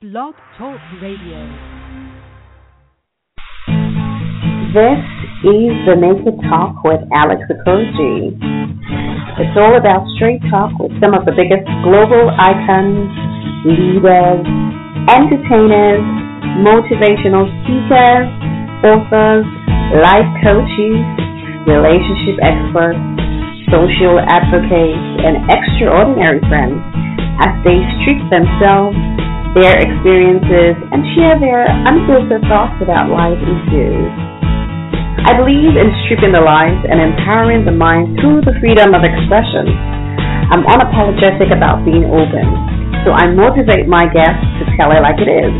Blog Talk Radio. This is the Naked Talk with Alex Okoroji. It's all about straight talk with some of the biggest global icons, leaders, entertainers, motivational speakers, authors, life coaches, relationship experts, social advocates, and extraordinary friends as they strip themselves, their experiences, and share their unfiltered thoughts about life issues. I believe in stripping the lies and empowering the mind through the freedom of expression. I'm unapologetic about being open, so I motivate my guests to tell it like it is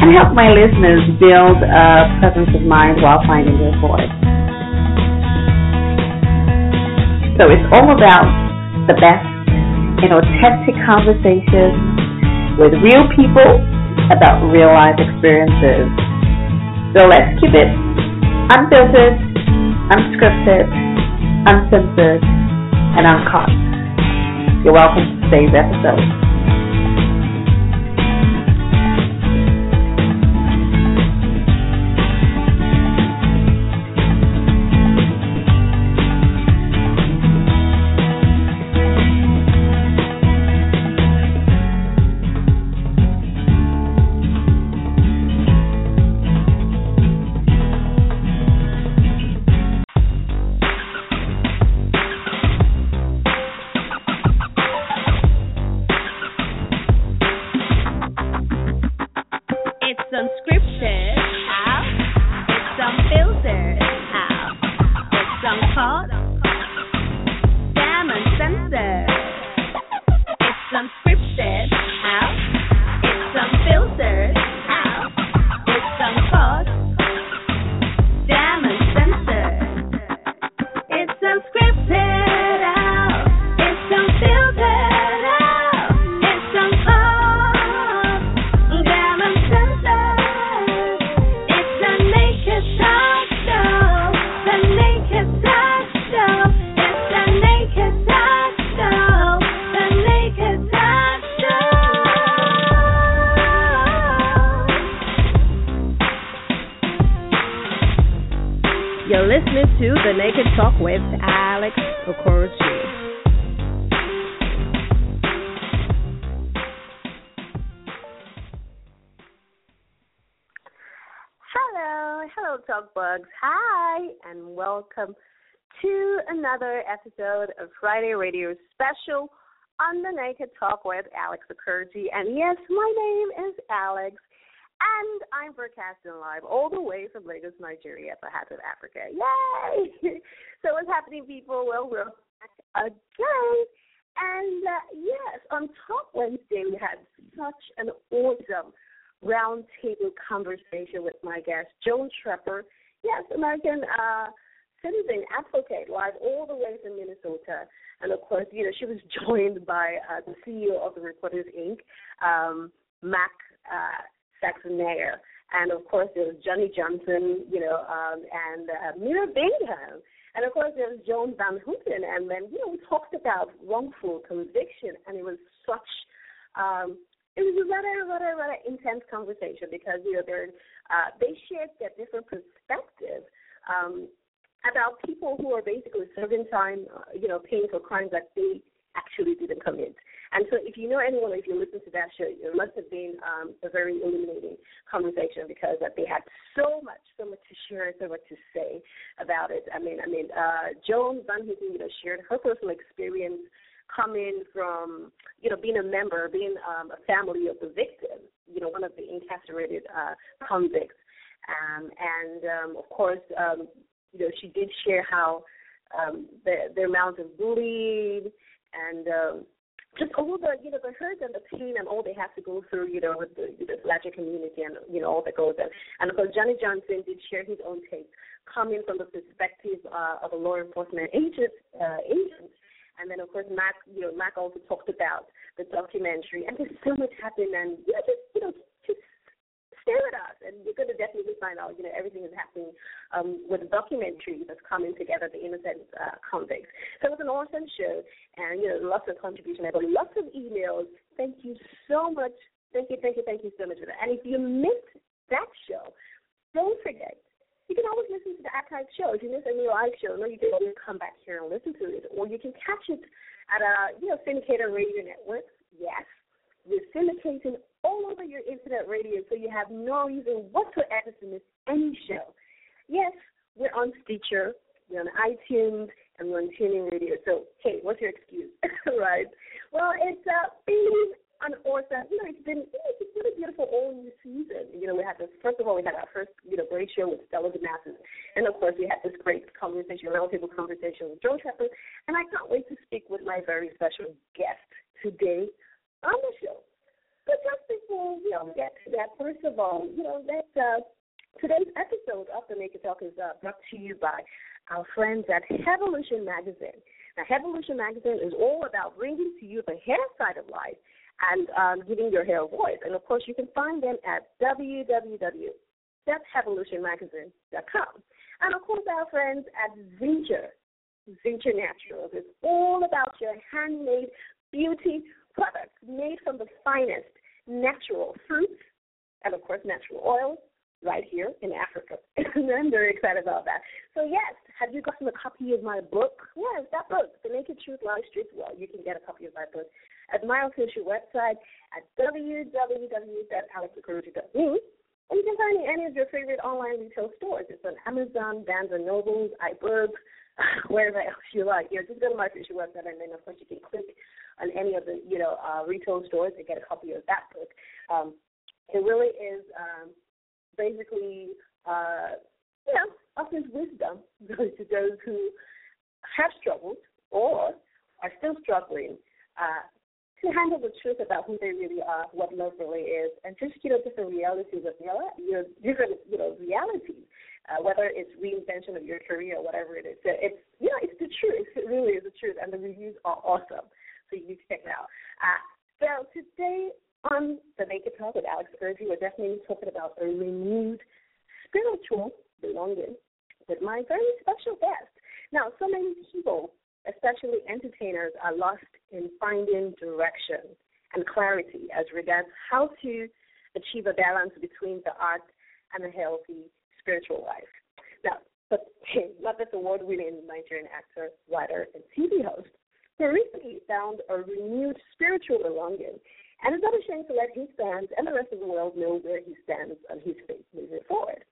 and help my listeners build a presence of mind while finding their voice. So it's all about the best in authentic conversations with real people about real life experiences. So let's keep it unfiltered, unscripted, uncensored, and uncut. You're welcome to today's episode. And welcome to another episode of Friday Radio Special on the Naked Talk with Alex Okoroji. And yes, my name is Alex, and I'm broadcasting live all the way from Lagos, Nigeria, for Heart of Africa. Yay! so what's happening, people? Well, we're back again. And uh, yes, on Talk Wednesday, we had such an awesome roundtable conversation with my guest, Joan Trepper. Yes, American uh, citizen advocate, live all the way from Minnesota. And of course, you know, she was joined by uh, the CEO of the Reporters Inc., um, Mac uh, Saxon-Nair. And of course, there was Johnny Johnson, you know, um, and uh, Mira Bingham. And of course, there was Joan Van Houten. And then, you know, we talked about wrongful conviction, and it was such um, it was a rather, rather, rather intense conversation because you know they're uh, they shared their different perspectives um, about people who are basically serving time, uh, you know, paying for crimes that they actually didn't commit. And so, if you know anyone, if you listen to that show, it must have been um, a very illuminating conversation because that they had so much, so much to share, so much to say about it. I mean, I mean, uh, Joan Van Houten, you know, shared her personal experience coming from, you know, being a member, being um, a family of the victim, you know, one of the incarcerated uh, convicts. Um, and um, of course, um, you know, she did share how um, the, the amount of bullied and um, just all the, you know, the hurt and the pain and all they have to go through, you know, with the, the Black community and, you know, all that goes on. And of course, Johnny Johnson did share his own take coming from the perspective uh, of a law enforcement agent, uh, agent and then of course Mac, you know, Mac also talked about the documentary, and there's so much happening, and you know, just you know, just stare at us, and you're going to definitely find out, you know, everything is happening um, with the documentary that's coming together, the innocent uh, convicts. So it was an awesome show, and you know, lots of contribution, I got lots of emails. Thank you so much Thank you, thank you, thank you so much for that. And if you missed that show, don't forget, you can always listen to the archive show. If you miss any live show, no, you can always come back here and listen to it. Or you can catch it at a you know syndicated radio network. Yes, we're syndicating all over your internet radio, so you have no reason whatsoever to miss any show. Yes, we're on Stitcher, we're on iTunes, and we're on TuneIn Radio. So, hey, what's your excuse, right? Well, it's uh, been an awesome, you know, it's been it's been a beautiful all new season. You know, we had this first of all we had our first, you know, great show with Stella Damascus. And of course we had this great conversation, roundtable conversation with Joe Shepard. And I can't wait to speak with my very special guest today on the show. But just before you know, we get to that, first of all, you know, that uh today's episode of the Naked Talk is uh, brought to you by our friends at Evolution Magazine. Now, Evolution Magazine is all about bringing to you the hair side of life and um, giving your hair a voice. And of course, you can find them at www.hevolutionmagazine.com. And of course, our friends at Zincher, Zincher Naturals, is all about your handmade beauty products made from the finest natural fruits and, of course, natural oils right here in Africa. and I'm very excited about that. So, yes, have you gotten a copy of my book? Yes, that book, The Naked Truth Lies Street Well. You can get a copy of my book at my official website at www.alexokoroji.me. And you can find in any of your favorite online retail stores. It's on Amazon, Barnes and Nobles, iBooks, wherever else you like. You know, just go to my official website, and then of course you can click on any of the you know uh, retail stores to get a copy of that book. Um, it really is um, basically uh, you know offers wisdom to those who have struggled or are still struggling uh, to handle the truth about who they really are, what love really is, and just you know different realities of your you know different you know realities, uh, whether it's reinvention of your career or whatever it is. So it's you know it's the truth. It really is the truth, and the reviews are awesome. So you can check it out. Uh, so today on the Naked Talk with Alex Okoroji, we're definitely talking about a renewed spiritual belonging with my very special guest. Now, so many people especially entertainers, are lost in finding direction and clarity as regards how to achieve a balance between the art and a healthy spiritual life. Now, but not this award-winning Nigerian actor, writer, and TV host, who recently found a renewed spiritual belonging and is not ashamed to let his fans and the rest of the world know where he stands on his faith moving forward.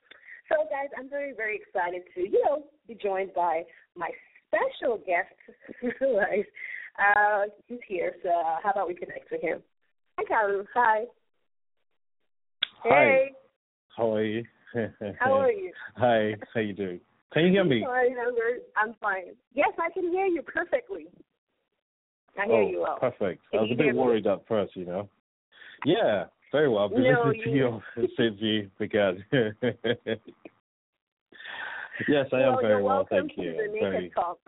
So, guys, I'm very, very excited to, you know, be joined by my special guest realize uh, he's here. So uh, how about we connect with him? Hi, Kalu. Hi. Hi. Hey. How are you? How are you? Hi. How you doing? Can you hear me? I'm fine. I'm, fine. Yes, I can hear you perfectly. I hear oh, you well. Perfect. Can I was a bit hear me? worried at first, you know. Yeah, very well. I've been No, listening to you- you since you began. Yes, I am well, very well, welcome thank you. The I'm very, Talk.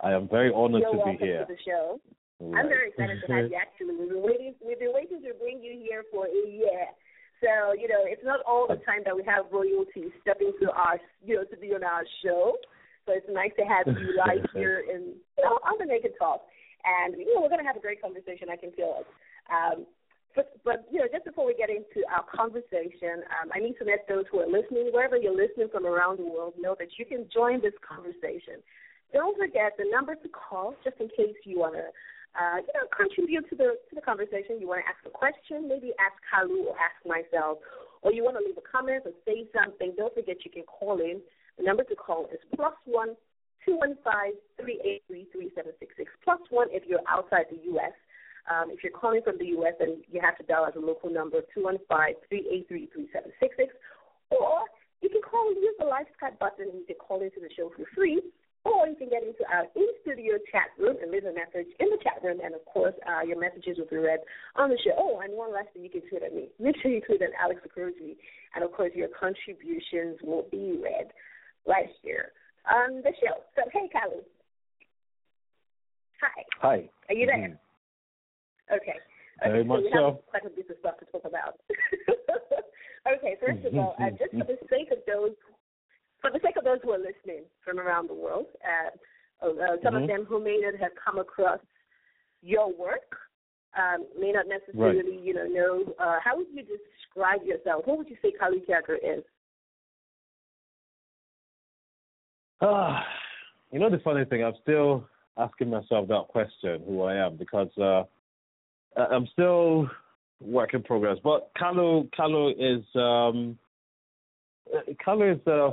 I am very honored You're to be here. to the show. I'm very excited to have you. Actually, we've been waiting. We've been waiting to bring you here for a year. So you know, it's not all the time that we have royalty stepping into our, you know, to be on our show. So it's nice to have you right here in, you know, on the Naked Talk. And you know, we're gonna have a great conversation. I can feel it. Um, but, but you know, just before we get into our conversation, um, I need to let those who are listening, wherever you're listening from around the world, know that you can join this conversation. Don't forget the number to call, just in case you want to, uh, you know, contribute to the to the conversation. You want to ask a question, maybe ask Kalu or ask myself, or you want to leave a comment or say something. Don't forget you can call in. The number to call is plus one two one five three eight three three seven six six. Plus one if you're outside the U.S. Um, if you're calling from the U.S., then you have to dial as a local number, 215-383-3766. Or you can call, and use the live Skype button, and you can call into the show for free. Or you can get into our in-studio chat room and leave a message in the chat room, and of course, uh, your messages will be read on the show. Oh, and one last thing, you can tweet at me. Make sure you tweet at Alex Okoroji, and of course, your contributions will be read right here on the show. So, hey, Kalu. Hi. Hi. Are you there? Mhm. Okay. Very okay, much so we so. have quite a bit of stuff to talk about. okay, first of all, uh, just for the sake of those, for the sake of those who are listening from around the world, uh, uh, some Mhm. of them who may not have come across your work, um, may not necessarily, Right. you know, know. Uh, how would you describe yourself? What would you say Kalu Ikeagwu is? Ah, you know the funny thing, I'm still asking myself that question, who I am, because uh, I'm still work in progress. But Kalu, Kalu is um, uh, Kalu is a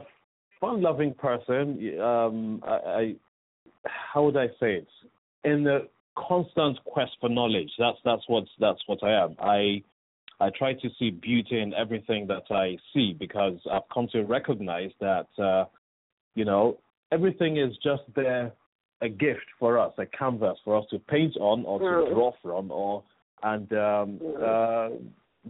fun-loving person. Um, I, I how would I say it? In the constant quest for knowledge. That's that's what that's what I am. I I try to see beauty in everything that I see because I've come to recognize that. Uh, you know, everything is just there, a gift for us, a canvas for us to paint on or to Mm. draw from, or and um, Mm. uh,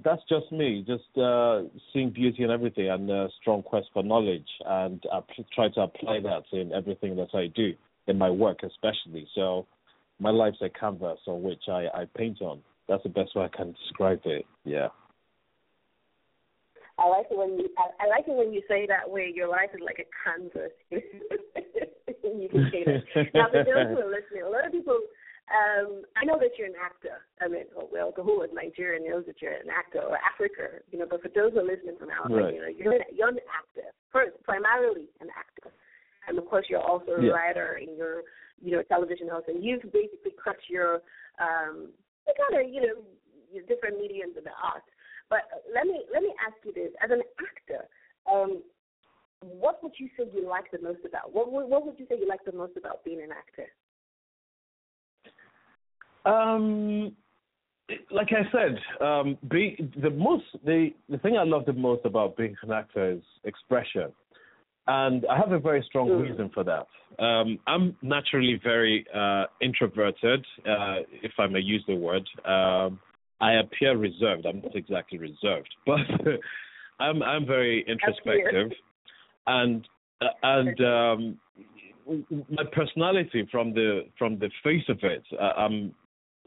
that's just me, just uh, seeing beauty in everything and a strong quest for knowledge, and I try to apply that in everything that I do, in my work especially. So, my life's a canvas on which I, I paint on. That's the best way I can describe it. Yeah. I like it when you I, I like it when you say that way. Your life is like a canvas. you can say that. Now, for those who are listening, a lot of people. Um, I know that you're an actor. I mean, oh, well, who is Nigeria knows that you're an actor or Africa, you know. But for those who are listening from outside, Right. you know, you're an, you're an actor first, primarily an actor, and of course, you're also a Yeah. writer and you're, you know, a television host, and you've basically cut your, um, kind of, you know, your different mediums of the arts. But let me let me ask you this: as an actor, um, what would you say you like the most about? What would- what would you say you like the most about being an actor? Um, like I said, um, be, the most the the thing I love the most about being an actor is expression, and I have a very strong Mm. reason for that. Um, I'm naturally very uh, introverted, uh, if I may use the word. Um, I appear reserved. I'm not exactly reserved, but I'm I'm very introspective, and uh, and um, my personality from the from the face of it, uh, I'm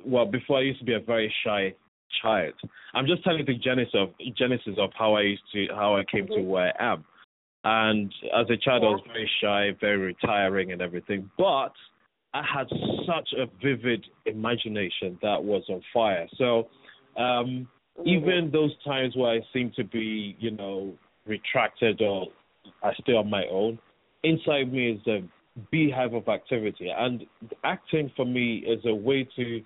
well before I used to be a very shy child. I'm just telling the genesis of genesis of how I used to how I came to Mhm. where I am. And as a child, I was very shy, very retiring, and everything. But I had such a vivid imagination that was on fire. So um, even those times where I seemed to be, you know, retracted or I stay on my own, inside me is a beehive of activity. And acting for me is a way to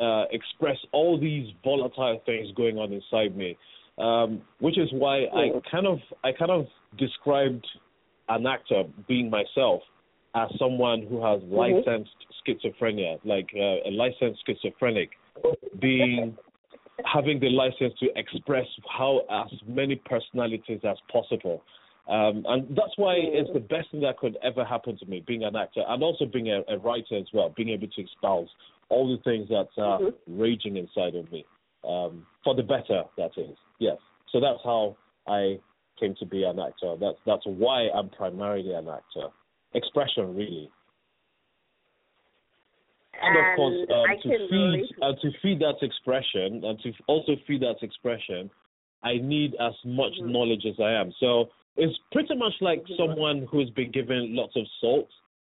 uh, express all these volatile things going on inside me, um, which is why I kind of I kind of described an actor being myself as someone who has licensed schizophrenia, like uh, a licensed schizophrenic, being having the license to express how as many personalities as possible. Um, and that's why it's the best thing that could ever happen to me, being an actor and also being a, a writer as well, being able to espouse all the things that are Mhm. raging inside of me, um, for the better, that is. Yes. So that's how I came to be an actor. That's that's why I'm primarily an actor. Expression, really. And of course, um, to feed uh, to feed that expression and to also feed that expression, I need as much Mhm. knowledge as I am. So it's pretty much like someone who's been given lots of salt,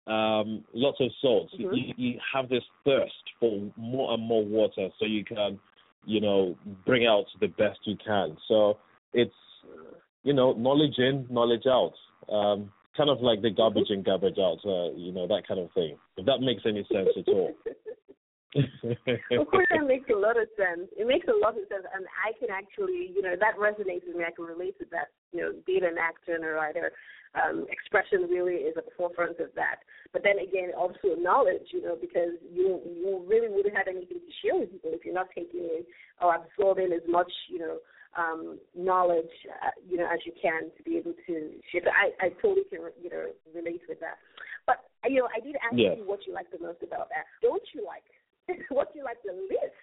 um, lots of salt. Mhm. You, you have this thirst for more and more water, so you can, you know, bring out the best you can. So it's, you know, knowledge in, knowledge out. Um, kind of like the garbage in, garbage out. Uh, you know, that kind of thing. If that makes any sense at all. of course, that makes a lot of sense. It makes a lot of sense, and I can actually, you know, that resonates with me. I can relate to that. You know, being an actor and a writer, um, expression really is at the forefront of that. But then again, also knowledge, you know, because you you really wouldn't have anything to share with people if you're not taking in or absorbing as much, you know, um, knowledge, uh, you know, as you can to be able to share. So I I totally can, you know, relate with that. But you know, I did ask Yeah. you what you like the most about that. Don't you like? what do you like the least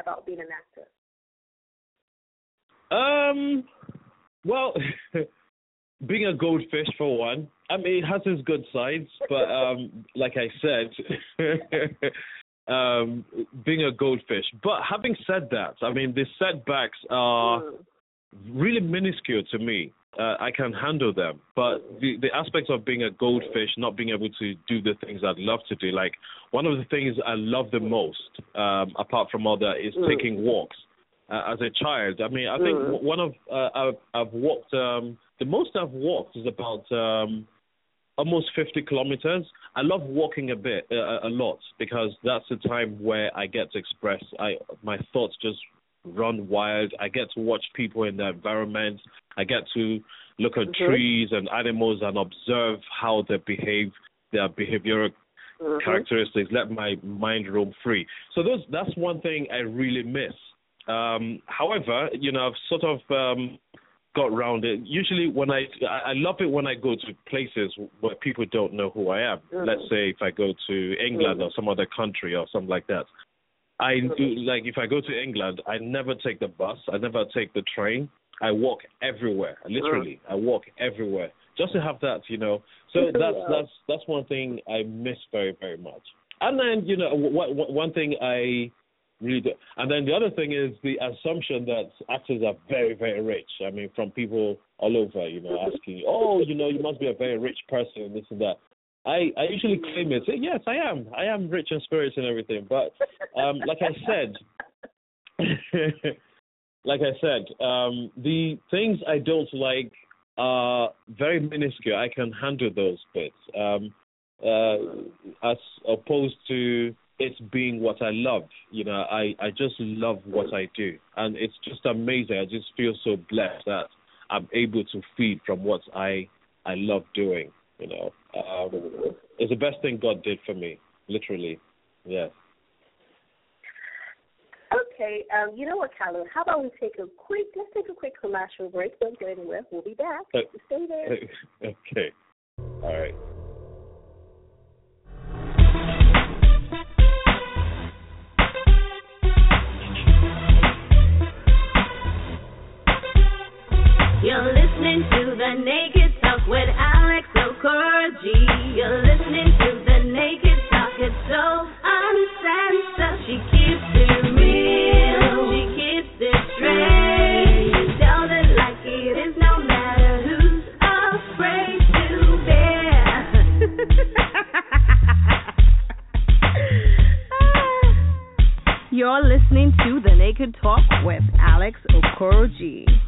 about being an actor? Um, well, being a goldfish for one. I mean, it has its good sides, but um, like I said, um, being a goldfish. But having said that, I mean, the setbacks are Mm. really minuscule to me. Uh, I can handle them. But the the aspect of being a goldfish, not being able to do the things I'd love to do, like one of the things I love the most, um, apart from other, is Mm. taking walks. Uh, as a child, I mean, I think Mm. one of uh, I've, I've walked. Um, the most I've walked is about um, almost 50 kilometers. I love walking a bit, uh, a lot, because that's the time where I get to express. I my thoughts just run wild. I get to watch people in the environment. I get to look at Mhm. trees and animals and observe how they behave, their behavioral Mhm. characteristics. Let my mind roam free. So those that's one thing I really miss. Um, however, you know, I've sort of um, got around it. Usually, when I I love it when I go to places where people don't know who I am. Mhm. Let's say if I go to England Mhm. or some other country or something like that. I do like if I go to England, I never take the bus. I never take the train. I walk everywhere. Literally, mm. I walk everywhere just to have that, you know. So that's that's that's one thing I miss very very much. And then you know what, what, one thing I really do. And then the other thing is the assumption that actors are very very rich. I mean, from people all over, you know, asking, oh, you know, you must be a very rich person, this and that. I, I usually claim it. Say, yes, I am. I am rich in spirits and everything. But um, like I said, like I said, um, the things I don't like are very minuscule. I can handle those bits, um, uh, as opposed to it being what I love. You know, I, I just love what I do, and it's just amazing. I just feel so blessed that I'm able to feed from what I I love doing. You know, um, it's the best thing God did for me, literally. Yes. Okay, um, you know what, Kalu? How about we take a quick, let's take a quick commercial break. Don't go anywhere. We'll be back. Uh, Stay there. okay. All right. You're listening to the Naked Talk with Alex Okoroji. You're listening to the Naked Talk. It's so uncensored. She keeps it real. She keeps it straight. She tells it like it is, no matter who's afraid to bear. Ah. You're listening to the Naked Talk with Alex Okoroji.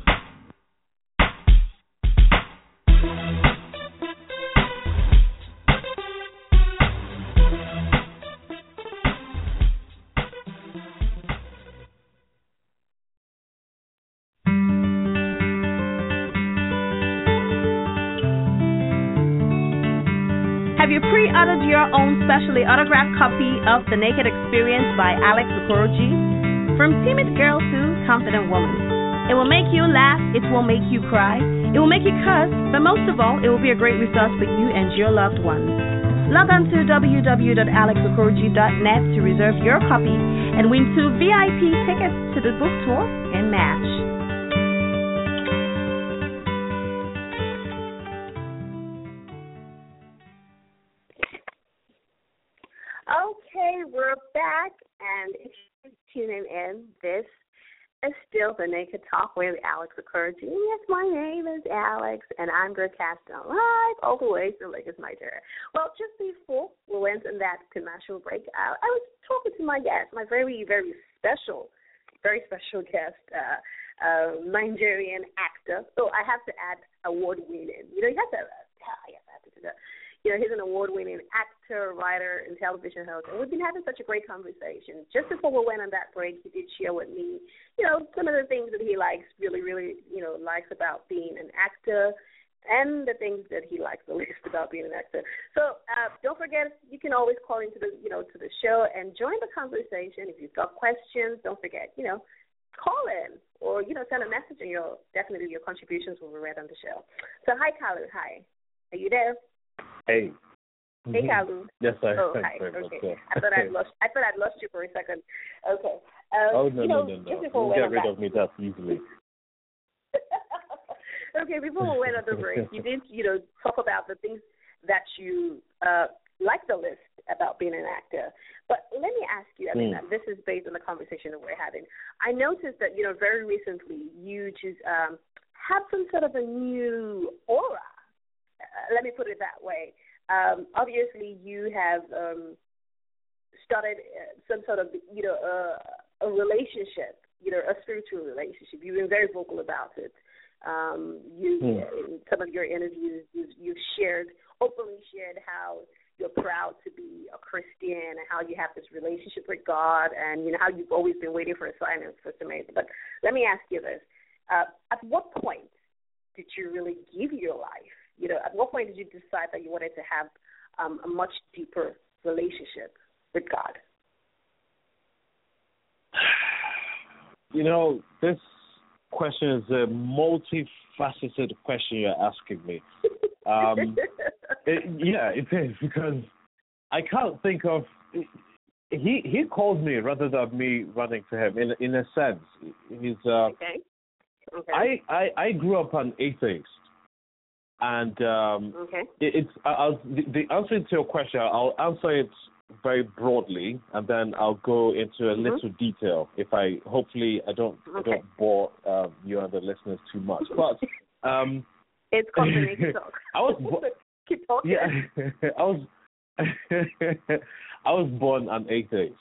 Your own specially autographed copy of The Naked Experience by Alex Okoroji? From timid girl to confident woman. It will make you laugh, it will make you cry, it will make you cuss, but most of all, it will be a great resource for you and your loved ones. Log on to www.alexokoroji.net to reserve your copy and win two VIP tickets to the book tour and match. And if you're tuning in, this is still the Naked Talk with Alex Okoroji. Yes, my name is Alex, and I'm broadcasting live all the way to Lagos, Nigeria. Well, just before we went on that commercial break, I, I was talking to my guest, my very, very special, very special guest, uh, uh, Nigerian actor. So I have to add award-winning. You know, you have to. Uh, yes, I have to do that you know, he's an award-winning actor, writer, and television host. And we've been having such a great conversation. Just before we went on that break, he did share with me, you know, some of the things that he likes, really, really, you know, likes about being an actor, and the things that he likes the least about being an actor. So uh, don't forget, you can always call into the, you know, to the show and join the conversation. If you've got questions, don't forget, you know, call in or you know send a message, and your definitely your contributions will be read on the show. So hi, Kalu. Hi, are you there? Hey. Hey, Kalu. Yes, I Oh, hi. Okay. I thought I'd lost. I thought I'd lost you for a second. Okay. Um, Oh no you know, no no no! we get rid of me that easily. okay. Before we went on the break, you did, you know, talk about the things that you uh like the list about being an actor. But let me ask you. I mean, Mm. this is based on the conversation that we're having. I noticed that you know very recently you just um have some sort of a new aura. Uh, let me put it that way. Um, obviously, you have um, started uh, some sort of, you know, uh, a relationship, you know, a spiritual relationship. You've been very vocal about it. Um, you, mm. in some of your interviews, you've, you've shared openly shared how you're proud to be a Christian and how you have this relationship with God and you know how you've always been waiting for a sign for some reason. But let me ask you this: uh, At what point did you really give your life? You know, at what point did you decide that you wanted to have um, a much deeper relationship with God? You know, this question is a multifaceted question you're asking me. Um, it, yeah, it is because I can't think of. He he called me rather than me running to him. In in a sense, he's. Uh, okay. Okay. I, I I grew up an atheist, and um, okay. It, it's I'll, the, the answer to your question. I'll answer it very broadly, and then I'll go into a mm-hmm. little detail. If I hopefully I don't okay. I don't bore um, you and the listeners too much, but um, it's talk. I was bo- keep talking. Yeah, I was I was born an atheist,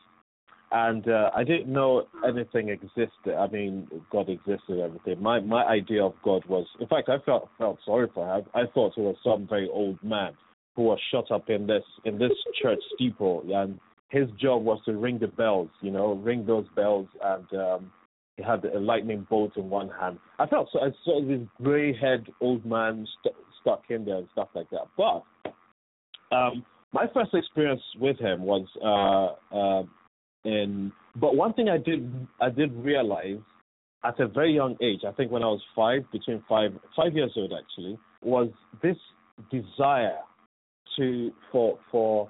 and uh, I didn't know anything existed. I mean, God existed everything. My my idea of God was, in fact, I felt felt sorry for him. I thought he was some very old man who was shut up in this in this church steeple, and his job was to ring the bells. You know, ring those bells and. um he had a lightning bolt in one hand. I felt so I saw this gray-haired old man st- stuck in there and stuff like that. But um, my first experience with him was uh, uh, in. But one thing I did I did realize at a very young age, I think when I was five, between five five years old actually, was this desire to for for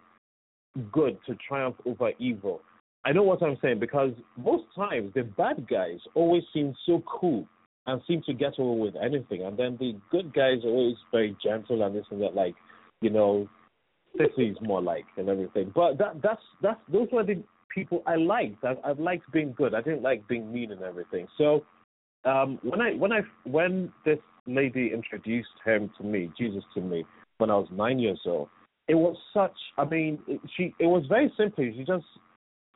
good to triumph over evil. I know what I'm saying because most times the bad guys always seem so cool and seem to get away with anything, and then the good guys are always very gentle and this and that, like you know, sissies more like and everything. But that that's that's those were the people I liked. I, I liked being good. I didn't like being mean and everything. So um, when I when I when this lady introduced him to me, Jesus to me, when I was nine years old, it was such. I mean, it, she it was very simple. She just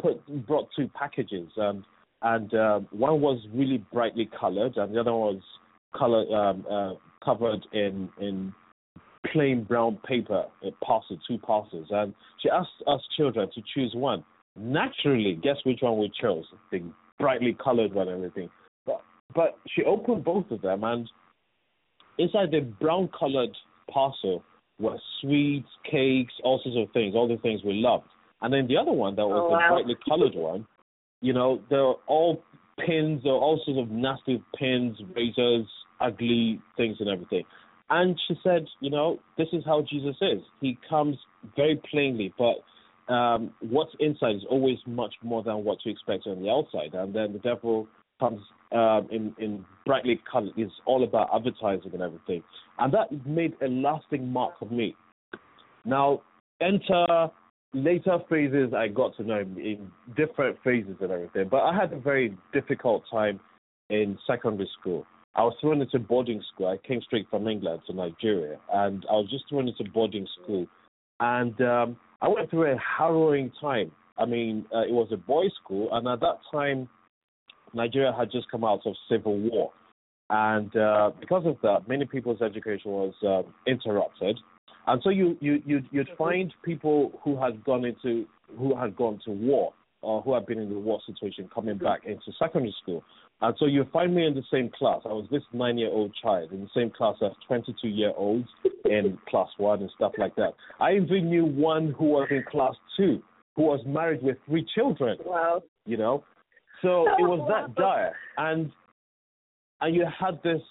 put brought two packages, um, and uh, one was really brightly colored, and the other was color um, uh, covered in in plain brown paper, a parcel, two parcels, and she asked us children to choose one. Naturally, guess which one we chose? The brightly colored one, and everything. But but she opened both of them, and inside the brown colored parcel were sweets, cakes, all sorts of things, all the things we loved. And then the other one that was oh, the wow. brightly colored one, you know, there are all pins, there are all sorts of nasty pins, razors, ugly things and everything. And she said, you know, this is how Jesus is. He comes very plainly, but um, what's inside is always much more than what you expect on the outside. And then the devil comes um, in, in brightly colored. It's all about advertising and everything. And that made a lasting mark of me. Now, enter later phases I got to know in different phases and everything. But I had a very difficult time in secondary school. I was thrown into boarding school. I came straight from England to Nigeria, and I was just thrown into boarding school. And um, I went through a harrowing time. I mean, uh, it was a boys' school, and at that time, Nigeria had just come out of civil war, and uh, because of that, many people's education was uh, interrupted. And so you you you'd, you'd find people who had gone into who had gone to war or who had been in the war situation coming mm. back into secondary school. And so you find me in the same class. I was this nine year old child in the same class as 22 year olds in class one and stuff like that. I even knew one who was in class two who was married with three children. Wow. You know? So it was that dire. And and you had this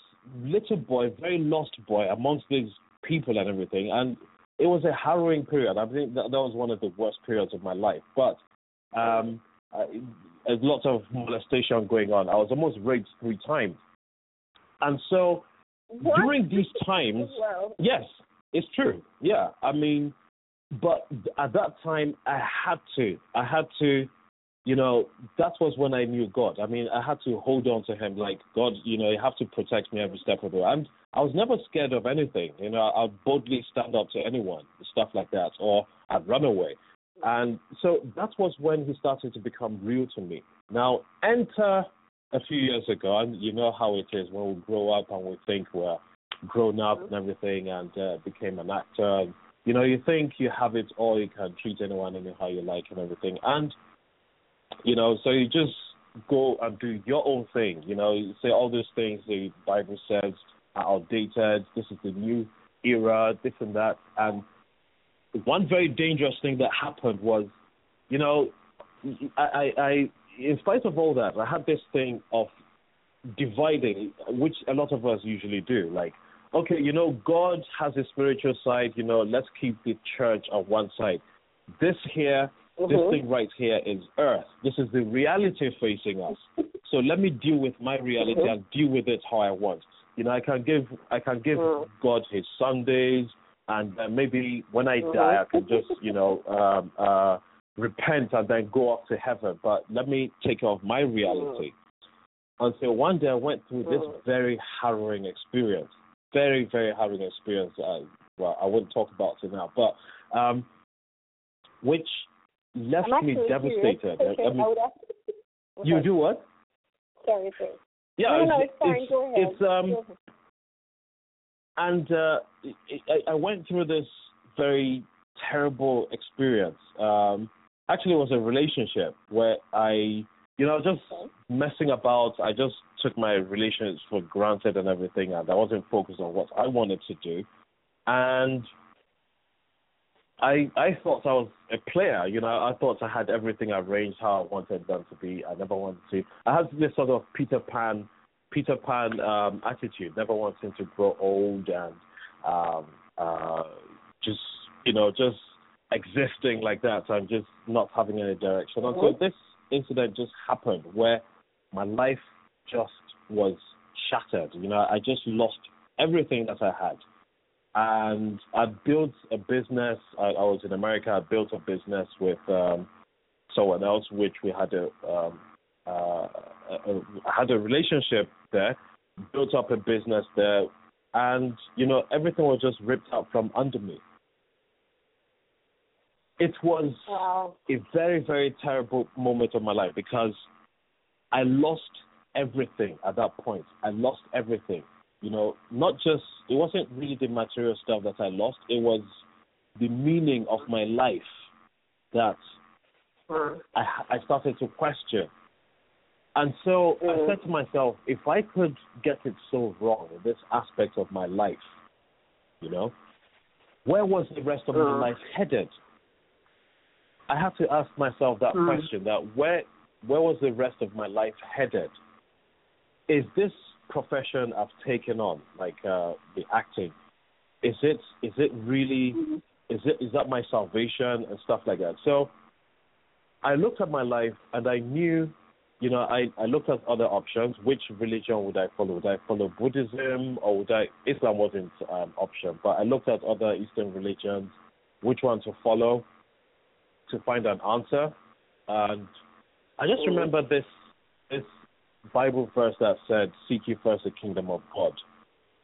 little boy, very lost boy amongst these people and everything. And it was a harrowing period. I think that, that was one of the worst periods of my life. But um, there's lots of molestation going on. I was almost raped three times. And so What? during these times, Well, yes, it's true. Yeah, I mean, but at that time, I had to, I had to you know, that was when I knew God. I mean, I had to hold on to Him, like God. You know, you have to protect me every step of the way. I'm, I was never scared of anything. You know, I'd boldly stand up to anyone, stuff like that, or I'd run away. And so that was when He started to become real to me. Now, enter a few years ago, and you know how it is when we grow up and we think we're grown up and everything, and uh, became an actor. And, you know, you think you have it all, you can treat anyone anyhow you like and everything. And you know, so you just go and do your own thing. You know, you say all those things the Bible says are outdated. This is the new era, this and that. And one very dangerous thing that happened was, you know, I, I, I in spite of all that, I had this thing of dividing, which a lot of us usually do. Like, okay, you know, God has a spiritual side. You know, let's keep the church on one side. This here Mm-hmm. this thing right here is earth. This is the reality facing us. So let me deal with my reality Mhm. and deal with it how I want. You know, I can give I can give Mm. God His Sundays, and uh, maybe when I die, I can just you know um, uh, repent and then go up to heaven. But let me take care of my reality. and Until one day I went through this Mm. very harrowing experience, very very harrowing experience. Uh, well, I wouldn't talk about it now, but um, which left me devastated. Okay, I mean, I you do what? Sorry, sorry. Yeah, no, no, it's, it's fine. Go ahead. it's um, Go ahead. And uh, I, I went through this very terrible experience. Um, actually, it was a relationship where I, you know, just messing about. I just took my relations for granted and everything, and I wasn't focused on what I wanted to do. And I I thought I was a player, you know. I thought I had everything arranged how I wanted them to be. I never wanted to. I had this sort of Peter Pan, Peter Pan um, attitude. Never wanting to grow old and um, uh, just you know just existing like that and just not having any direction. And so Mhm. this incident just happened where my life just was shattered. You know, I just lost everything that I had and I built a business. I, I was in America. I built a business with um, someone else, which we had a, um, uh, a, a had a relationship there. Built up a business there, and you know everything was just ripped out from under me. It was Wow. a very, very terrible moment of my life because I lost everything at that point. I lost everything. You know, not just, it wasn't really the material stuff that I lost, it was the meaning of my life that. I, I started to question. And so I Mm. said to myself, if I could get it so wrong in this aspect of my life, you know, where was the rest of my Mm. life headed? I had to ask myself that Mm. question: that where where was the rest of my life headed? Is this profession I've taken on, like uh, the acting, is it is it really Mm-hmm. is it is that my salvation and stuff like that? So I looked at my life and I knew, you know, I, I looked at other options. Which religion would I follow? Would I follow Buddhism or would I? Islam wasn't an option, but I looked at other Eastern religions. Which one to follow? To find an answer, and I just remember this this Bible verse that said, "Seek ye first the kingdom of God,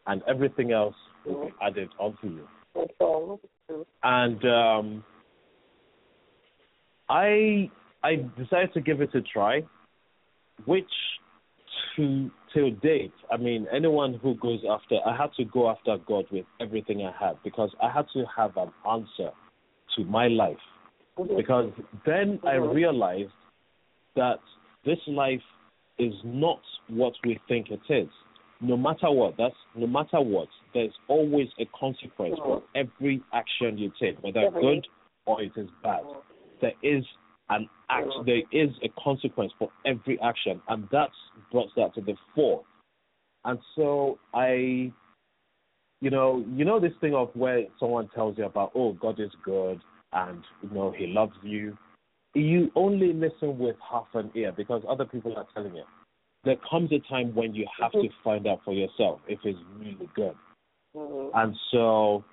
and everything else will be added unto you." Mm. and um, I I decided to give it a try, which to till date, I mean, anyone who goes after, I had to go after God with everything I had because I had to have an answer to my life. Because then I realized that this life is not what we think it is. No matter what, that's no matter what, there's always a consequence for every action you take, whether good or it is bad. There is an act, there is a consequence for every action, and that's brought that to the fore. And so I, you know, you know this thing of where someone tells you about, oh, God is good, and you know He loves you. You only listen with half an ear because other people are telling you. There comes a time when you have to find out for yourself if it's really good. Mhm. And so.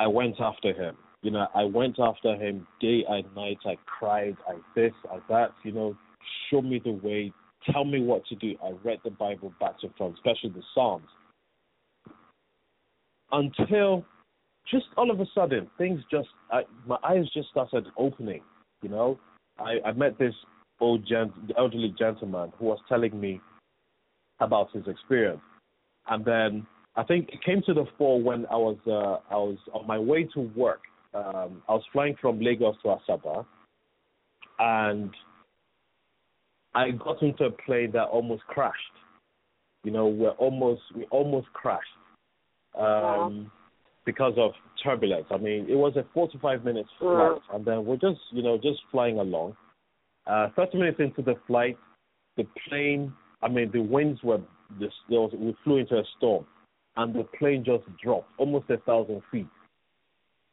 I went after him. You know, I went after him day and night. I cried, I this, I that. You know, show me the way, tell me what to do. I read the Bible back to front, especially the Psalms. Until just all of a sudden, things just, I, my eyes just started opening. You know, I, I met this old gent, elderly gentleman who was telling me about his experience, and then I think it came to the fore when I was uh, I was on my way to work. Um, I was flying from Lagos to Asaba, and I got into a plane that almost crashed. You know, we're almost we almost crashed um, wow. because of turbulence. I mean, it was a 45 minutes flight, and then we're just you know just flying along. Uh, 30 minutes into the flight, the plane. I mean, the winds were just there was we flew into a storm, and the plane just dropped almost a thousand feet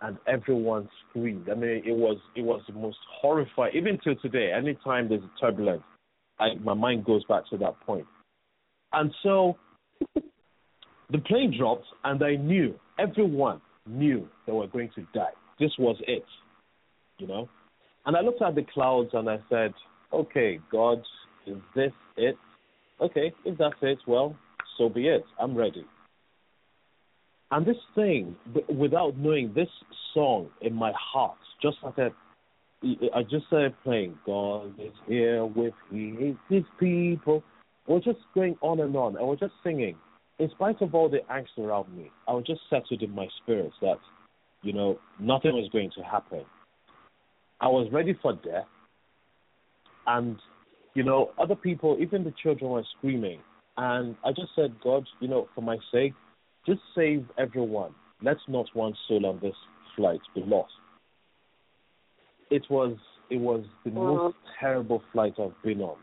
and everyone screamed. I mean, it was it was the most horrifying. Even till today, anytime there's a turbulence, I, my mind goes back to that point. And so the plane dropped, and I knew, everyone knew they were going to die. This was it, you know? And I looked at the clouds and I said, okay, God, is this it? Okay, if that's it, well, so be it. I'm ready. And this thing, without knowing this song in my heart, just like that, I just started playing God is here with his, people. We're just going on and on, and we're just singing. In spite of all the angst around me, I was just settled in my spirit that, you know, nothing was going to happen. I was ready for death, and, you know, other people, even the children, were screaming. And I just said, God, you know, for my sake, just save everyone. Let's not one soul on this flight be lost it was it was the most terrible flight I've been on.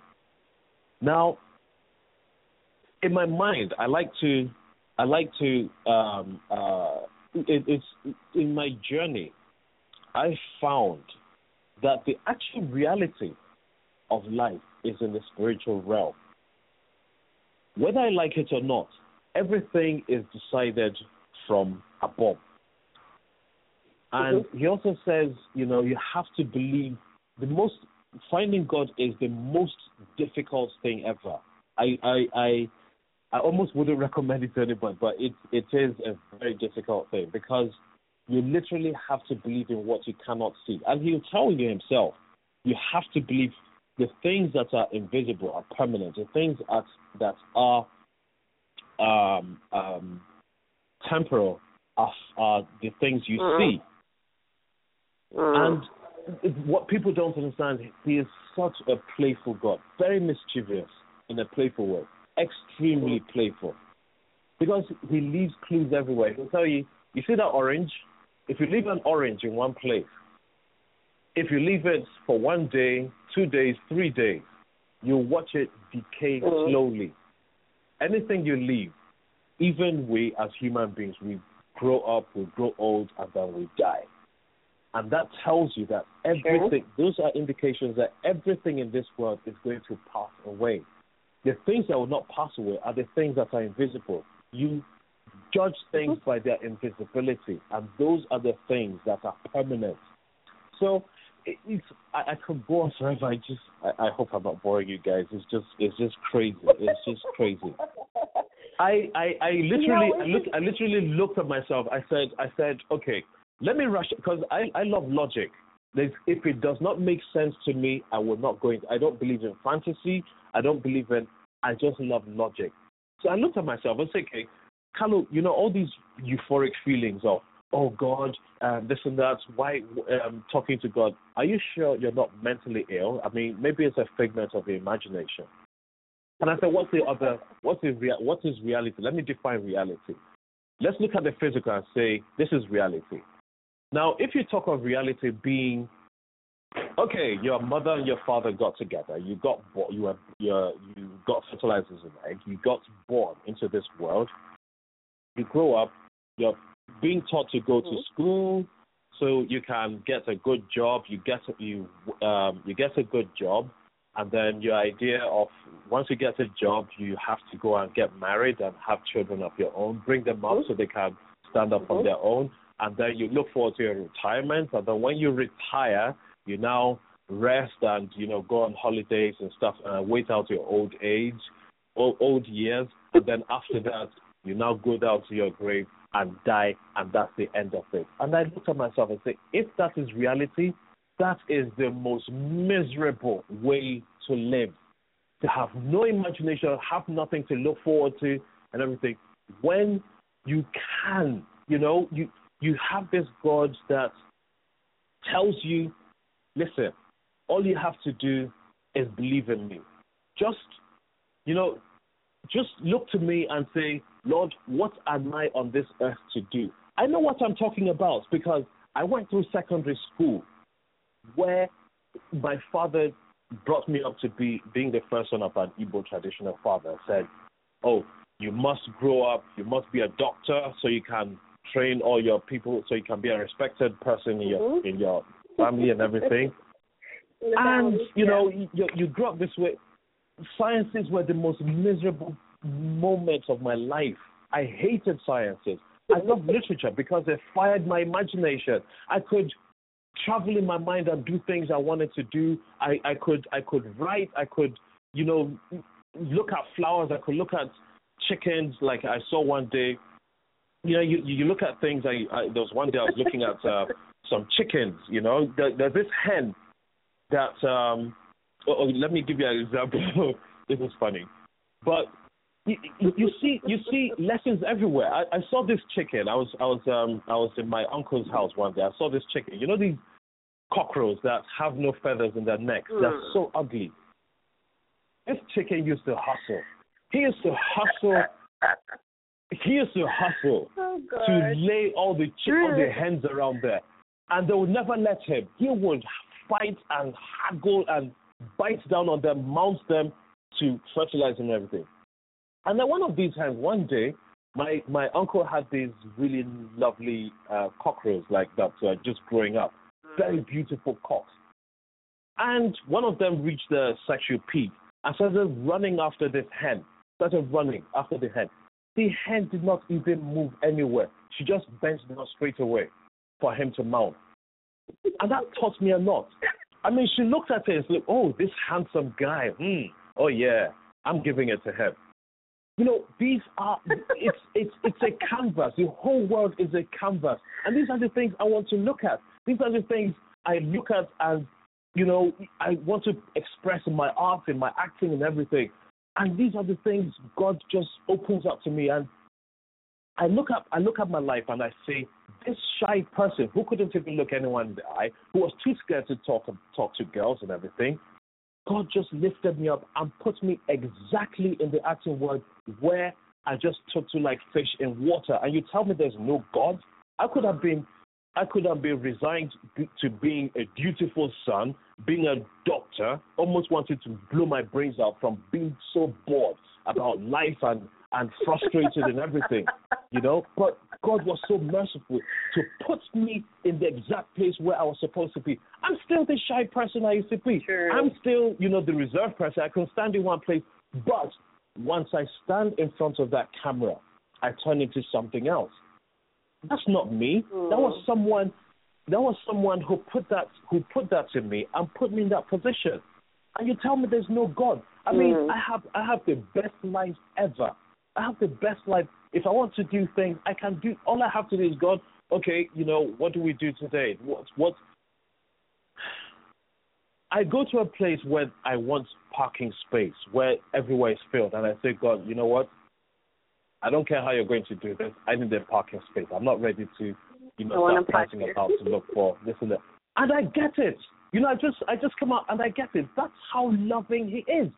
Now, in my mind, I like to I like to um, uh, it, it's in my journey. I found that the actual reality of life is in the spiritual realm. Whether I like it or not, everything is decided from above. And mm-hmm. he also says, you know, you have to believe the most finding God is the most difficult thing ever. I I I, I almost wouldn't recommend it to anybody, but it it is a very difficult thing because you literally have to believe in what you cannot see. And he'll tell you himself, you have to believe the things that are invisible are permanent. The things that that are um, um, temporal are, are the things you mm-hmm. see. Mm. And what people don't understand, he is such a playful God, very mischievous in a playful way, extremely mm. playful. Because he leaves clues everywhere. He'll tell you, you see that orange? If you leave an orange in one place, if you leave it for one day, two days, three days, you'll watch it decay mm. slowly. Anything you leave, even we as human beings, we grow up, we grow old, and then we die. And that tells you that everything, sure. those are indications that everything in this world is going to pass away. The things that will not pass away are the things that are invisible. You judge things mm-hmm. by their invisibility, and those are the things that are permanent. So it's I, I could go on forever. I just I, I hope I'm not boring you guys. It's just it's just crazy. It's just crazy. I I, I literally I look I literally looked at myself. I said I said okay let me rush because I, I love logic. There's, if it does not make sense to me, I will not go into. I don't believe in fantasy. I don't believe in. I just love logic. So I looked at myself and said, okay, Kalu, you know all these euphoric feelings of oh God, um, this and that. Why um, talking to God? Are you sure you're not mentally ill? I mean, maybe it's a figment of the imagination. And I said, what's the other? What is rea- what is reality? Let me define reality. Let's look at the physical and say this is reality. Now, if you talk of reality being okay, your mother and your father got together. You got you were you you got fertilized as an egg. You got born into this world. You grow up. You're being taught to go to mm-hmm. school so you can get a good job. You get you um, you get a good job, and then your idea of once you get a job, you have to go and get married and have children of your own. Bring them up mm-hmm. so they can stand up on mm-hmm. their own and then you look forward to your retirement, and then when you retire, you now rest and you know go on holidays and stuff, and wait out your old age, old, old years, and then after that, you now go down to your grave and die, and that's the end of it. And I looked at myself and said, if that is reality, that is the most miserable way to live. To have no imagination, have nothing to look forward to, and everything. When you can, you know, you you have this God that tells you, listen, all you have to do is believe in me. Just, you know, just look to me and say, Lord, what am I on this earth to do? I know what I'm talking about because I went through secondary school where my father brought me up to be being the first son of an Igbo traditional father. Said, "Oh, you must grow up. You must be a doctor so you can train all your people, so you can be a respected person in your mm-hmm. in your family and everything." and you know, you you grew up this way. Sciences were the most miserable moments of my life. I hated sciences. I love literature because it fired my imagination. I could travel in my mind and do things I wanted to do. I, I could I could write. I could you know look at flowers. I could look at chickens. Like I saw one day. You know, you you look at things. I, I there was one day I was looking at uh, some chickens. You know, there, there's this hen that. um oh, oh, let me give you an example. this is funny, but you, you see you see lessons everywhere. I, I saw this chicken. I was I was um I was in my uncle's house one day. I saw this chicken. You know these cockroaches that have no feathers in their necks. Mm. They're hmm. so ugly. This chicken used to hustle. He used to hustle. he used to hustle oh, to lay all the ch- all the hens around there, and they would never let him. He would fight and haggle and bite down on them, mount them to fertilize and everything. And then one of these times, one day, my my uncle had these really lovely uh, cockroaches like that uh, just growing up, very beautiful cocks. And one of them reached the sexual peak and started running after this hen. Started running after the hen. The hen did not even move anywhere. She just bent down straight away for him to mount. And that taught me a lot. I mean, she looked at it and said, "Oh, this handsome guy. Hmm. Oh yeah, I'm giving it to him." You know, these are it's it's it's a canvas. The whole world is a canvas, and these are the things I want to look at. These are the things I look at, and you know, I want to express in my art, in my acting, and everything. And these are the things God just opens up to me, and I look up, I look at my life, and I say, this shy person who couldn't even look anyone in the eye, who was too scared to talk talk to girls and everything, God just lifted me up and put me exactly in the acting world where I just took to like fish in water. And you tell me there's no God? I could have been I could have been resigned to being a dutiful son, being a doctor, almost wanted to blow my brains out from being so bored about life and, and frustrated and everything, you know. But God was so merciful to put me in the exact place where I was supposed to be. I'm still the shy person I used to be. Sure. I'm still, you know, the reserved person. I can stand in one place, but once I stand in front of that camera, I turn into something else. That's not me. Mm. That was someone. That was someone who put that who put that to me and put me in that position. And you tell me there's no God. I mean, mm. I have I have the best life ever. I have the best life. If I want to do things, I can do. All I have to do is God. Okay, you know what do we do today? What what? I go to a place where I want parking space, where everywhere is filled, and I say, God, you know what? I don't care how you're going to do this. I need a parking space. I'm not ready to, you know, start pricing about to look for this and that. And I get it. You know, I just I just come out and I get it. That's how loving he is.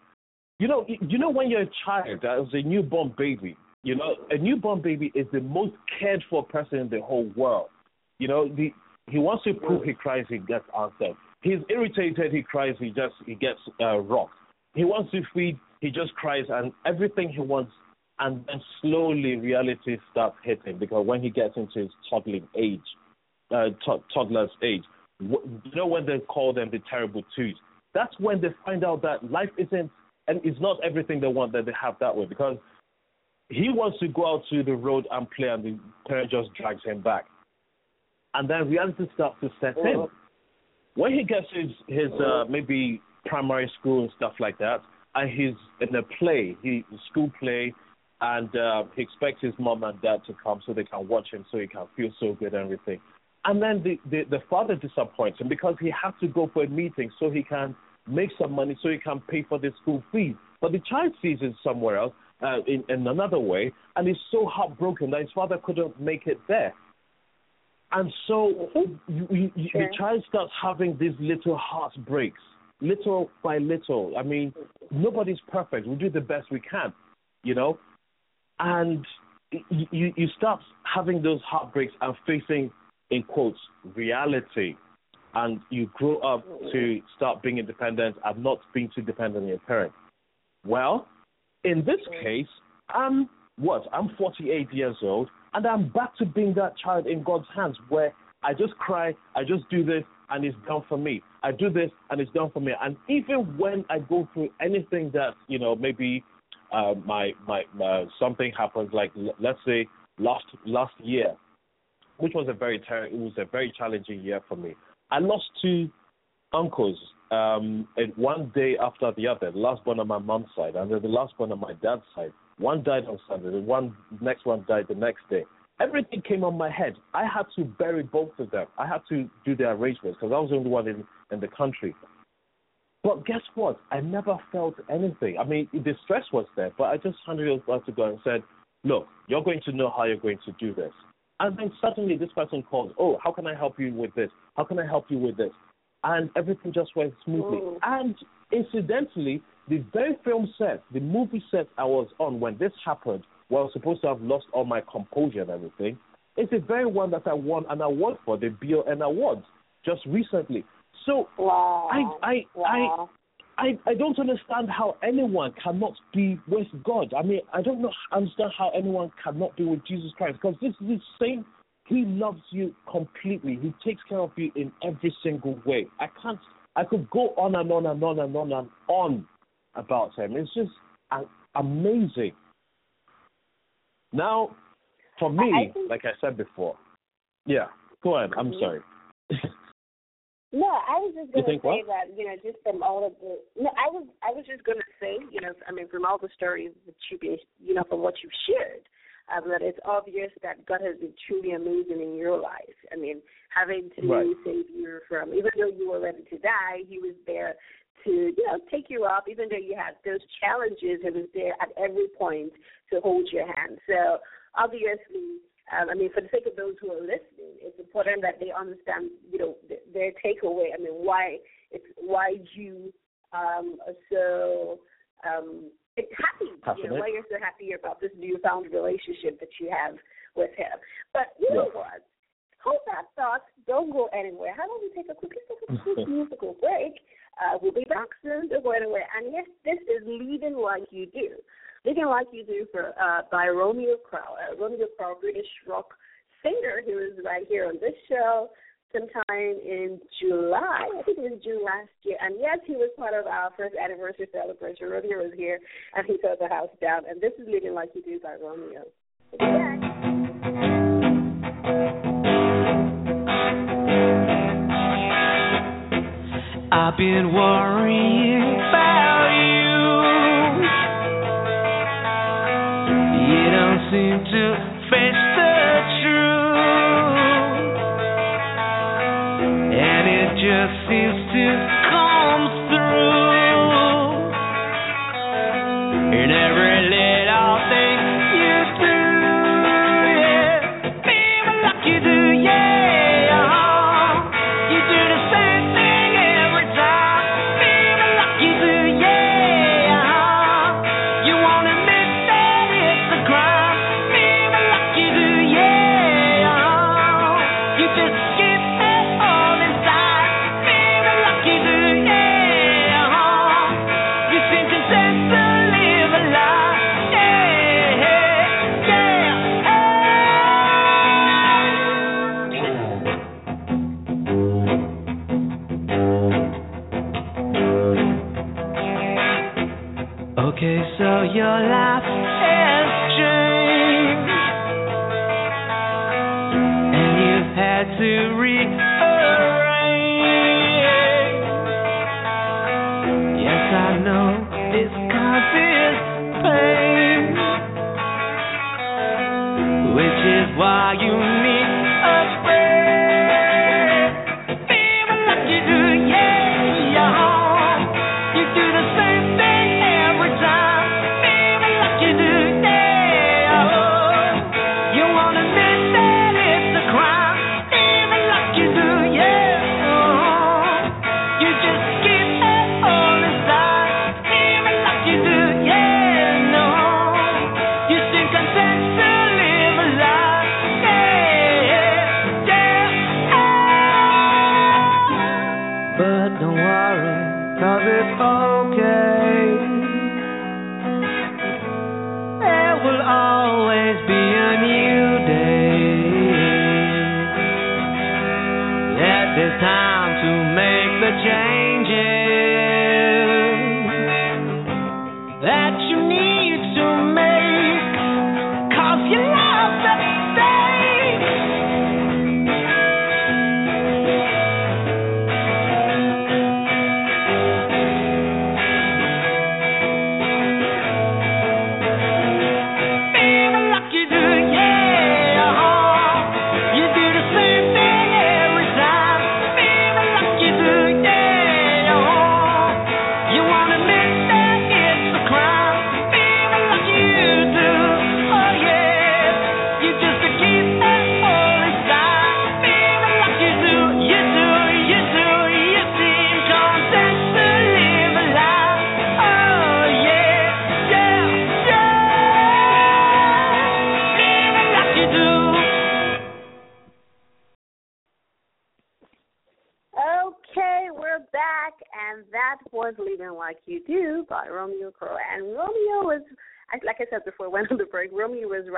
You know, you know when you're a child, as a newborn baby, you know, a newborn baby is the most cared for person in the whole world. You know, the he wants to prove he cries, he gets answered. He's irritated, he cries, he just he gets uh, rocked. He wants to feed, he just cries, and everything he wants and then slowly reality starts hitting because when he gets into his toddling age, uh, to- toddler's age, you know when they call them the terrible twos. That's when they find out that life isn't and it's not everything they want that they have that way because he wants to go out to the road and play and the parent just drags him back. and then reality starts to set in. When he gets his his uh, maybe primary school and stuff like that, and he's in a play, he school play, and uh, he expects his mom and dad to come so they can watch him, so he can feel so good and everything. And then the, the the father disappoints him because he has to go for a meeting so he can make some money so he can pay for the school fees. But the child sees it somewhere else, uh, in, in another way, and he's so heartbroken that his father couldn't make it there. And so you, you, you, the child starts having these little heartbreaks, little by little. I mean, nobody's perfect. We do the best we can, you know, and you you start having those heartbreaks and facing, in quotes, reality, and you grow up to start being independent and not being too dependent on your parents. Well, in this case, I'm what? I'm 48 years old, and I'm back to being that child in God's hands where I just cry, I just do this, and it's done for me. I do this, and it's done for me. And even when I go through anything that you know, maybe uh, my my uh, something happens, like let's say last last year, which was a very ter- it was a very challenging year for me. I lost two uncles um, and one day after the other. The last one on my mom's side, and then the last one on my dad's side. One died on Sunday, the one next one died the next day. Everything came on my head. I had to bury both of them. I had to do the arrangements because I was the only one in, in the country. But guess what? I never felt anything. I mean, the stress was there, but I just handed it over to God and said, "Look, you're going to know how you're going to do this." And then suddenly this person calls, "Oh, how can I help you with this? How can I help you with this?" and everything just went smoothly. Mm. And incidentally, the very film set, the movie set I was on when this happened, where I was supposed to have lost all my composure and everything, is the very one that I won an award for, the BON Awards, just recently. So wow. I I wow. I I I don't understand how anyone cannot be with God. I mean, I don't know understand how anyone cannot be with Jesus Christ because this is the same he loves you completely. He takes care of you in every single way. I can't. I could go on and on and on and on and on about him. It's just amazing. Now, for me, I think, like I said before, yeah. Go ahead. I'm mm-hmm. sorry. No, I was just going to say what? that you know, just from all of the no, I was I was just going to say you know, I mean, from all the stories that you've you know, from what you've shared, um, that it's obvious that God has been truly amazing in your life. I mean, having to right. save you from, even though you were ready to die, He was there to, you know, take you up. Even though you had those challenges, He was there at every point to hold your hand. So obviously, um, I mean, for the sake of those who are listening, it's important that they understand, you know, th- their takeaway. I mean, why it's why you um, are so um, happy. You know, why you're so happy about this newfound relationship that you have with him. But you know what? Hold that thought. Don't go anywhere. How about we take a quick, take a quick musical break? Uh, we'll be back soon. Don't go anywhere. And yes, this is Living Like You Do. Living Like You Do for uh, by Romeo Crowell. Uh, Romeo Crowell, British rock singer who is right here on this show sometime in July. I think it was June last year. And yes, he was part of our first anniversary celebration. Romeo was here and he tore the house down. And this is Living Like You Do by Romeo. I've been worrying about seem to face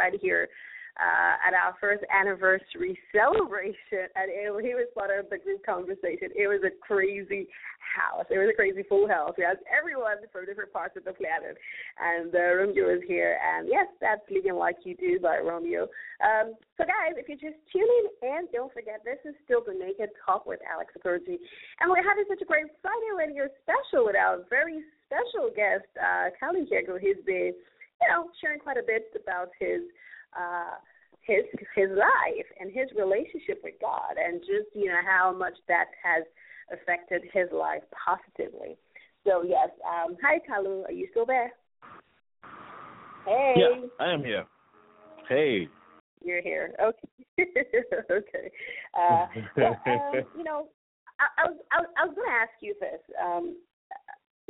right here uh, at our first anniversary celebration, and it, he was part of the group conversation. It was a crazy house. It was a crazy full house. We had everyone from different parts of the planet, and uh, Romeo was here. And yes, that's "Living Like You Do" by Romeo. Um, so, guys, if you're just tuning in, don't forget this is still the Naked Talk with Alex Okoroji, and we're having such a great Friday radio special with our very special guest, uh, Kalu Ikeagwu. He's been, you know, sharing quite a bit about his. Uh, his his life and his relationship with God, and just you know how much that has affected his life positively. So yes, um, hi Kalu, are you still there? Hey. Yeah, I am here. Hey. You're here. Okay. okay. Uh, well, um, you know, I, I was I was, I was going to ask you this. Um,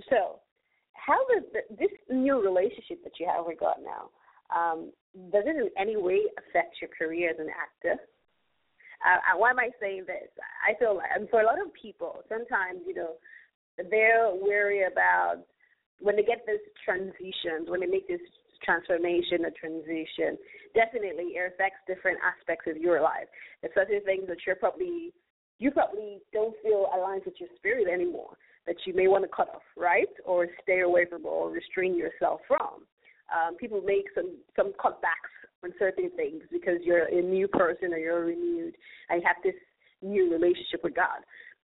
so, how does this new relationship that you have with God now? Um, does it in any way affect your career as an actor? Uh, why am I saying this? I feel like, and for a lot of people, sometimes you know, they're worried about when they get this transitions, when they make this transformation or transition, definitely it affects different aspects of your life. There's certain things that you're probably you probably don't feel aligned with your spirit anymore that you may want to cut off, right? Or stay away from or restrain yourself from. Um, people make some some cutbacks on certain things because you're a new person or you're renewed and you have this new relationship with God.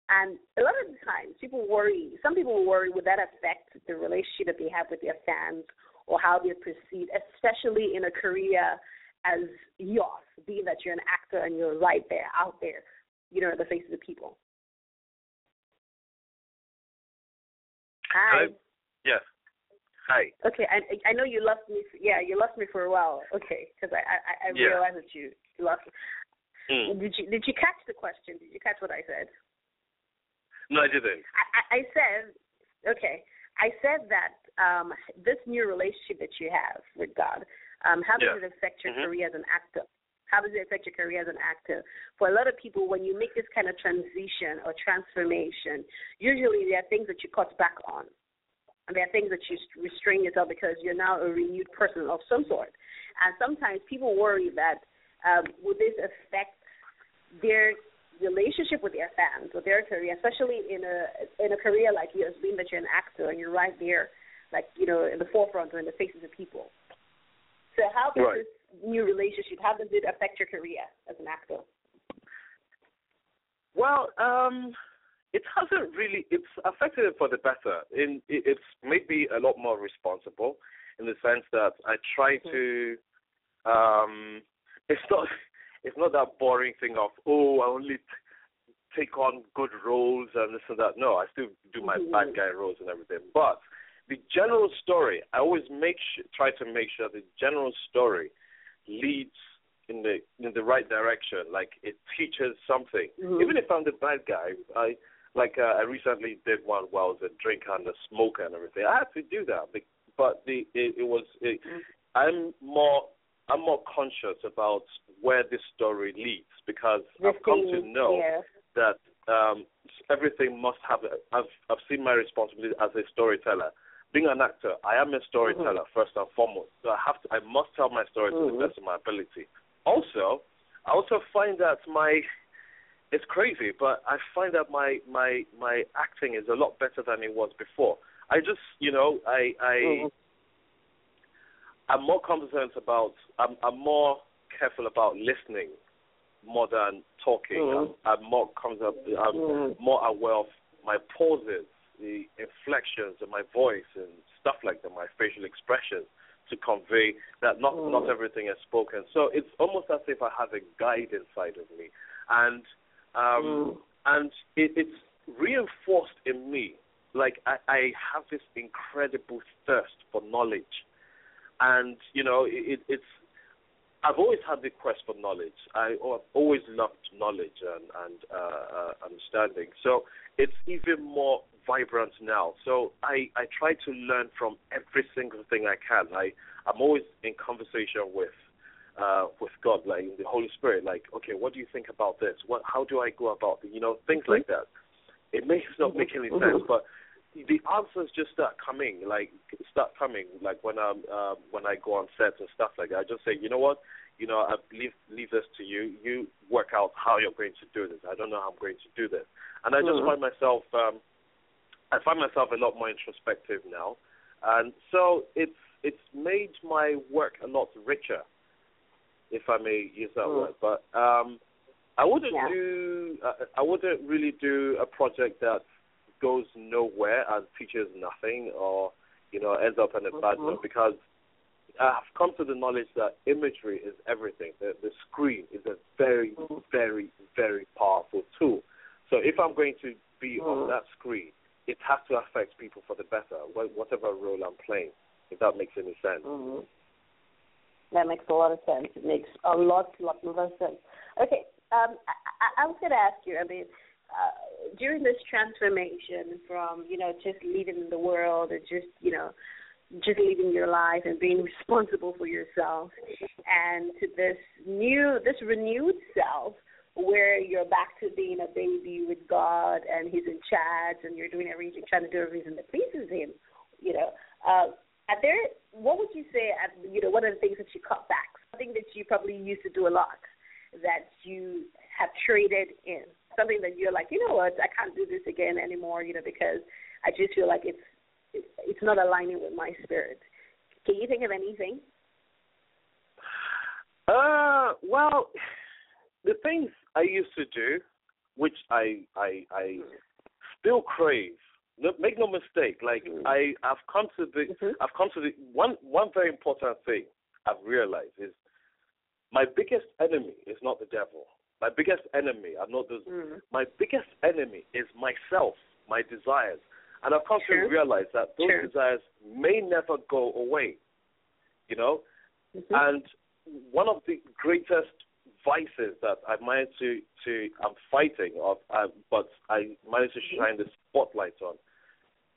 And a lot of the times, people worry. Some people worry would that affect the relationship that they have with their fans or how they're perceived, especially in a career as yours, being that you're an actor and you're right there, out there, you know, in the face of the people. Hi. Hi. Yes. Hi. Okay, I I know you lost me. For, yeah, you lost me for a while. Okay, because I I, I Yeah. realized that you you lost. Me. Mm. Did you did you catch the question? Did you catch what I said? No, I didn't. I, I, I said, okay, I said that um, this new relationship that you have with God, um, how does Yeah. it affect your Mhm. career as an actor? How does it affect your career as an actor? For a lot of people, when you make this kind of transition or transformation, usually there are things that you cut back on. And there are things that you restrain yourself because you're now a renewed person of some sort. And sometimes people worry that um, will this affect their relationship with their fans or their career, especially in a in a career like yours, being that you're an actor and you're right there, like you know, in the forefront or in the faces of people. So how does Right. this new relationship? How does it affect your career as an actor? Well, um, it hasn't really. It's affected it for the better. In it, it's made me a lot more responsible in the sense that I try to. Um, it's not it's not that boring thing of oh I only t- take on good roles and this and that. No, I still do my Mhm. bad guy roles and everything. But the general story, I always make try to make sure the general story leads in the in the right direction. Like it teaches something. Mhm. Even if I'm the bad guy, I like uh, I recently did one where I was a drinker and a smoker and everything. I had to do that, but the it, it was it, I'm more I'm more conscious about where this story leads because The I've come to know yeah. that um, everything must have. A, I've I've seen my responsibility as a storyteller. Being an actor, I am a storyteller first and foremost. So I have to. I must tell my story to Mhm. the best of my ability. Also, I also find that my it's crazy, but I find that my my my acting is a lot better than it was before. I just you know I I Mhm. I'm more cognizant about. I'm I'm more careful about listening more than talking. Mhm. I'm, I'm more cognizant. I'm Mhm. more aware of my pauses, the inflections of my voice, and stuff like that. My facial expressions to convey that not Mhm. not everything is spoken. So it's almost as if I have a guide inside of me, and um, Mm. and it, it's reinforced in me. Like I, I have this incredible thirst for knowledge, and you know it, it's. I've always had the quest for knowledge. I, I've always loved knowledge and, and uh, uh, understanding. So it's even more vibrant now. So I, I try to learn from every single thing I can. I I'm always in conversation with uh, with God, like the Holy Spirit. Like, okay, what do you think about this? What how do I go about it? You know, things like that. It may not make any sense, but the answers just start coming, like start coming, like when I'm um, when I go on sets and stuff like that. I just say, you know what, you know, I leave leave this to you. You work out how you're going to do this. I don't know how I'm going to do this, and I just Mhm. find myself, um, I find myself a lot more introspective now, and so it's it's made my work a lot richer, if I may use that Mm. word. But um, I wouldn't Yeah. do, I, I wouldn't really do a project that goes nowhere and features nothing or you know ends up in a bad Mhm. note because I've come to the knowledge that imagery is everything. The, the screen is a very, Mhm. very, very powerful tool. So if I'm going to be Mhm. on that screen, it has to affect people for the better, whatever role I'm playing. If that makes any sense. Mhm. That makes a lot of sense. It makes a lot, lot, lot of sense. Okay, um, I, I, I was going to ask you. I mean, uh, during this transformation from you know just leaving the world and just you know just living your life and being responsible for yourself, and to this new, this renewed self where you're back to being a baby with God and He's in charge and you're doing everything, trying to do everything that pleases Him. You know, uh, are there? What would you say? You know, one of the things that you cut back, something that you probably used to do a lot, that you have traded in, something that you're like, you know what, I can't do this again anymore. You know, because I just feel like it's it's not aligning with my spirit. Can you think of anything? Uh, well, the things I used to do, which I I I still crave. No, make no mistake. Like Mm. I I've come to the Mhm. I've come to the one one very important thing I've realized is my biggest enemy is not the devil. My biggest enemy are not those. Mm. My biggest enemy is myself, my desires, and I've come True. to realize that those True. desires may never go away. You know, Mhm. and one of the greatest vices that I managed to, to I'm fighting of, uh, but I managed to shine the spotlight on,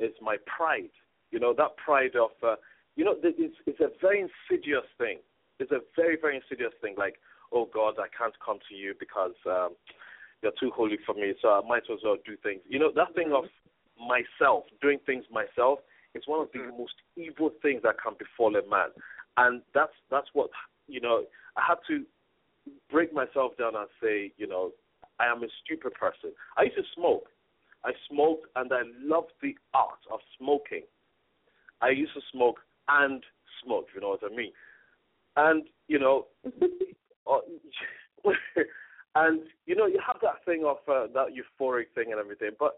is my pride. You know that pride of, uh, you know, it's it's a very insidious thing. It's a very very insidious thing. Like, oh God, I can't come to you because um, you're too holy for me, so I might as well do things. You know that thing of myself doing things myself is one of the most evil things that can befall a man, and that's that's what you know. I had to break myself down and say, you know, I am a stupid person. I used to smoke. I smoked and I loved the art of smoking. I used to smoke and smoke, you know what I mean? And, you know, uh, and, you know, you have that thing of uh, that euphoric thing and everything. But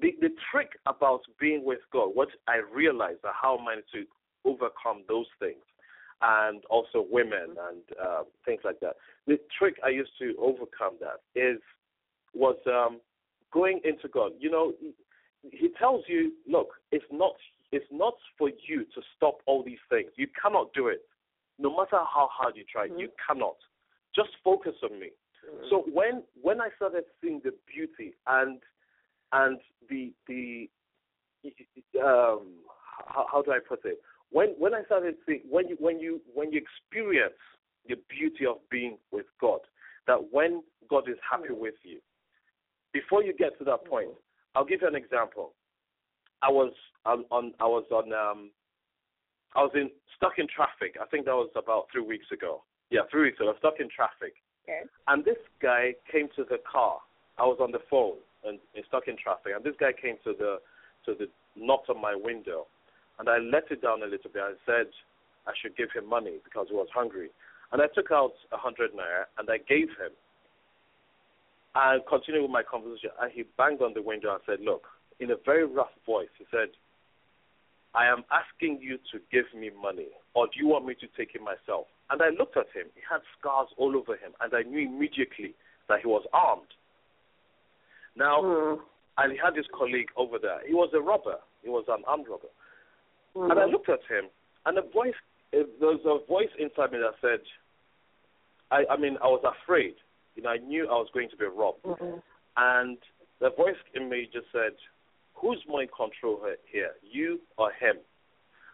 the, the trick about being with God, what I realized that how I managed to overcome those things, and also women and uh, things like that. The trick I used to overcome that is was um, going into God. You know, he, tells you, look, it's not it's not for you to stop all these things. You cannot do it. No matter how hard you try, you cannot. Just focus on me. So when when I started seeing the beauty and and the the um how, how do I put it? When when I started seeing when you when you when you experience the beauty of being with God, that when God is happy mm. with you, before you get to that mm. point, I'll give you an example. I was on, on I was on um I was in stuck in traffic. I think that was about three weeks ago. Yeah, three weeks ago. Stuck in traffic. Okay. And this guy came to the car. I was on the phone and, and stuck in traffic. And this guy came to the to the knocked on my window, and I let it down a little bit. I said I should give him money because he was hungry, and I took out a hundred naira and I gave him. And continued with my conversation, and he banged on the window and said, "Look," in a very rough voice, he said, "I am asking you to give me money, or do you want me to take it myself?" And I looked at him. He had scars all over him, and I knew immediately that he was armed. Now, Mm. and he had his colleague over there. He was a robber. He was an armed robber. Mm. And I looked at him, and a voice, uh, there was a voice inside me that said, I, I mean, I was afraid. You know, I knew I was going to be robbed. Mm. And the voice in me just said, who's more in control here, you or him?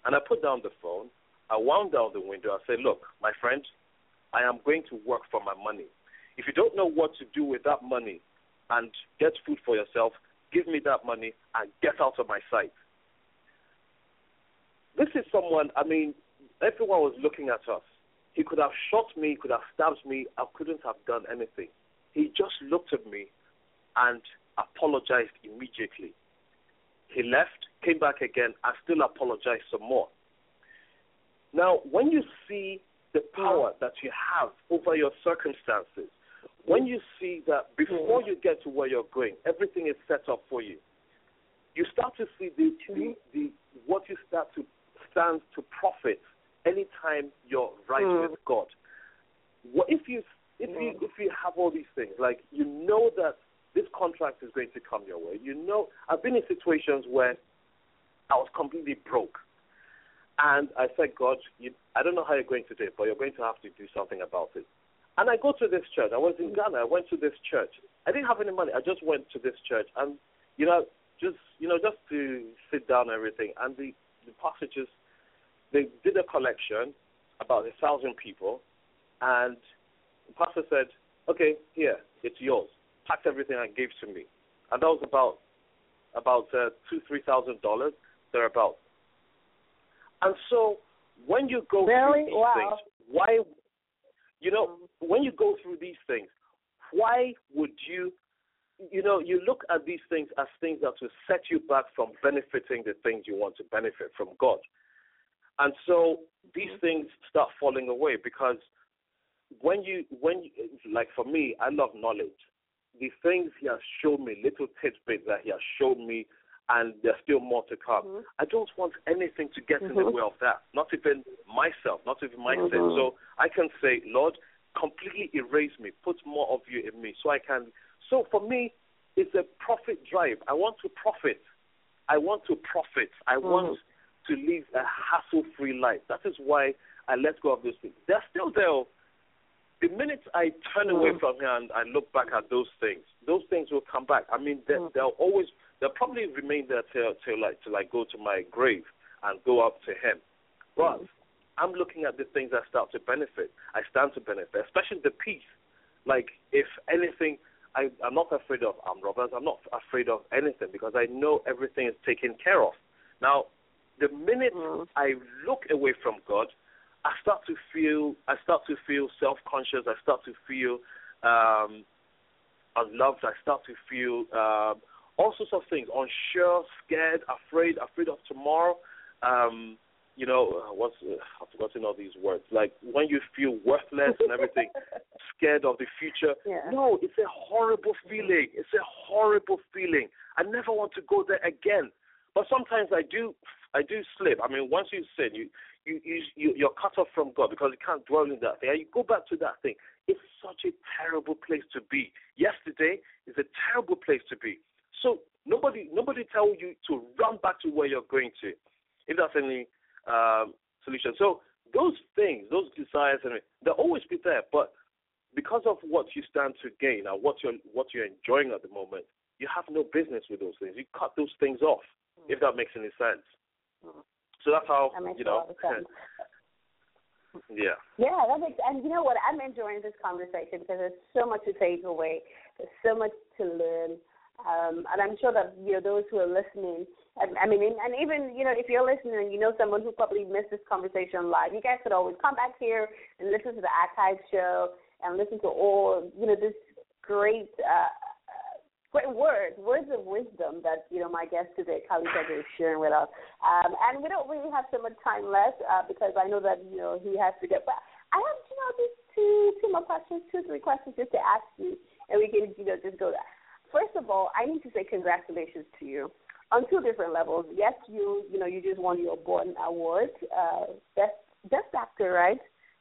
And I put down the phone. I wound down the window. I said, look, my friend, I am going to work for my money. If you don't know what to do with that money and get food for yourself, give me that money and get out of my sight. This is someone, I mean, everyone was looking at us. He could have shot me, he could have stabbed me, I couldn't have done anything. He just looked at me and apologized immediately. He left, came back again, and still apologized some more. Now, when you see the power that you have over your circumstances, when you see that before you get to where you're going, everything is set up for you, you start to see the, the, the what you start to stand to profit anytime you're right Mm. with God. What if you if you if you have all these things, like you know that this contract is going to come your way. You know, I've been in situations where I was completely broke. And I said, God, you, I don't know how you're going to do it, but you're going to have to do something about it. And I go to this church. I was in Ghana. I went to this church. I didn't have any money. I just went to this church, and you know, just you know, just to sit down and everything. And the the pastor just they did a collection about a thousand people, and the pastor said, "Okay, here, it's yours." Packed everything and gave to me, and that was about about uh, two three thousand dollars thereabout. And so when you go Really? through these Wow. things, why, you know, when you go through these things, why would you, you know, you look at these things as things that will set you back from benefiting the things you want to benefit from God. And so these mm-hmm. things start falling away because when you, when you, like for me, I love knowledge. The things He has shown me, little tidbits that He has shown me, and there's still more to come. Mm-hmm. I don't want anything to get in the mm-hmm. way of that. Not even myself, not even my sin. So I can say, Lord, completely erase me, put more of you in me, so I can. So for me, it's a profit drive. I want to profit. I want to profit. I want to live a hassle-free life. That is why I let go of those things. They're still there. Oh. The minute I turn away mm. from here and I look back at those things, those things will come back. I mean, they, mm. they'll always, they'll probably remain there till till like till I go to my grave and go up to Him. But mm. I'm looking at the things I start to benefit. I stand to benefit, especially the peace. Like if anything, I, I'm not afraid of armed robbers. I'm not afraid of anything because I know everything is taken care of. Now, the minute I look away from God, I start to feel I start to feel self conscious. I start to feel um, unloved. I start to feel um, all sorts of things, unsure, scared, afraid, afraid of tomorrow. Um, you know, uh, what's uh, I've forgotten all these words. Like when you feel worthless and everything, scared of the future. Yeah. No, it's a horrible feeling. It's a horrible feeling. I never want to go there again. But sometimes I do, I do slip. I mean, once you sin, you you, you, you you're cut off from God because you can't dwell in that thing. And you go back to that thing. It's such a terrible place to be. Yesterday is a terrible place to be. So nobody nobody tell you to run back to where you're going to, if that's any um, solution. So those things, those desires, and they'll always be there. But because of what you stand to gain and what you're what you're enjoying at the moment, you have no business with those things. You cut those things off, mm. if that makes any sense. Mm. So that's how that you know. A lot of sense. yeah. Yeah, that makes. And you know what? I'm enjoying this conversation because there's so much to take away. There's so much to learn. Um, and I'm sure that you know those who are listening. I, I mean, and even you know if you're listening and you know someone who probably missed this conversation live, you guys could always come back here and listen to the archive show and listen to all you know this great uh, words, words of wisdom that you know my guest today, Pedro, is sharing with us. Um, and we don't really have so much time left uh, because I know that you know he has to get. But I have you know just two two more questions, two three questions just to ask you, and we can you know just go there. First of all, I need to say congratulations to you on two different levels. Yes, you you know you just won your Borden Award, uh, best best actor, right?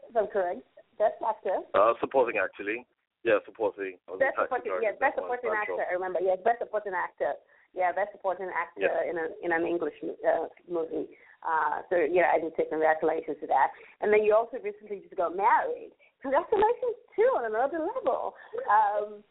If I'm correct, best actor. Uh, supporting actually. Yeah, supporting. Best supporting, yes, best supporting actor. I remember, yes, best supporting actor. Yeah, best supporting actor yeah. in a in an English uh, movie. Uh, so yeah, I did say congratulations to that. And then you also recently just got married congratulations too on another level. Um,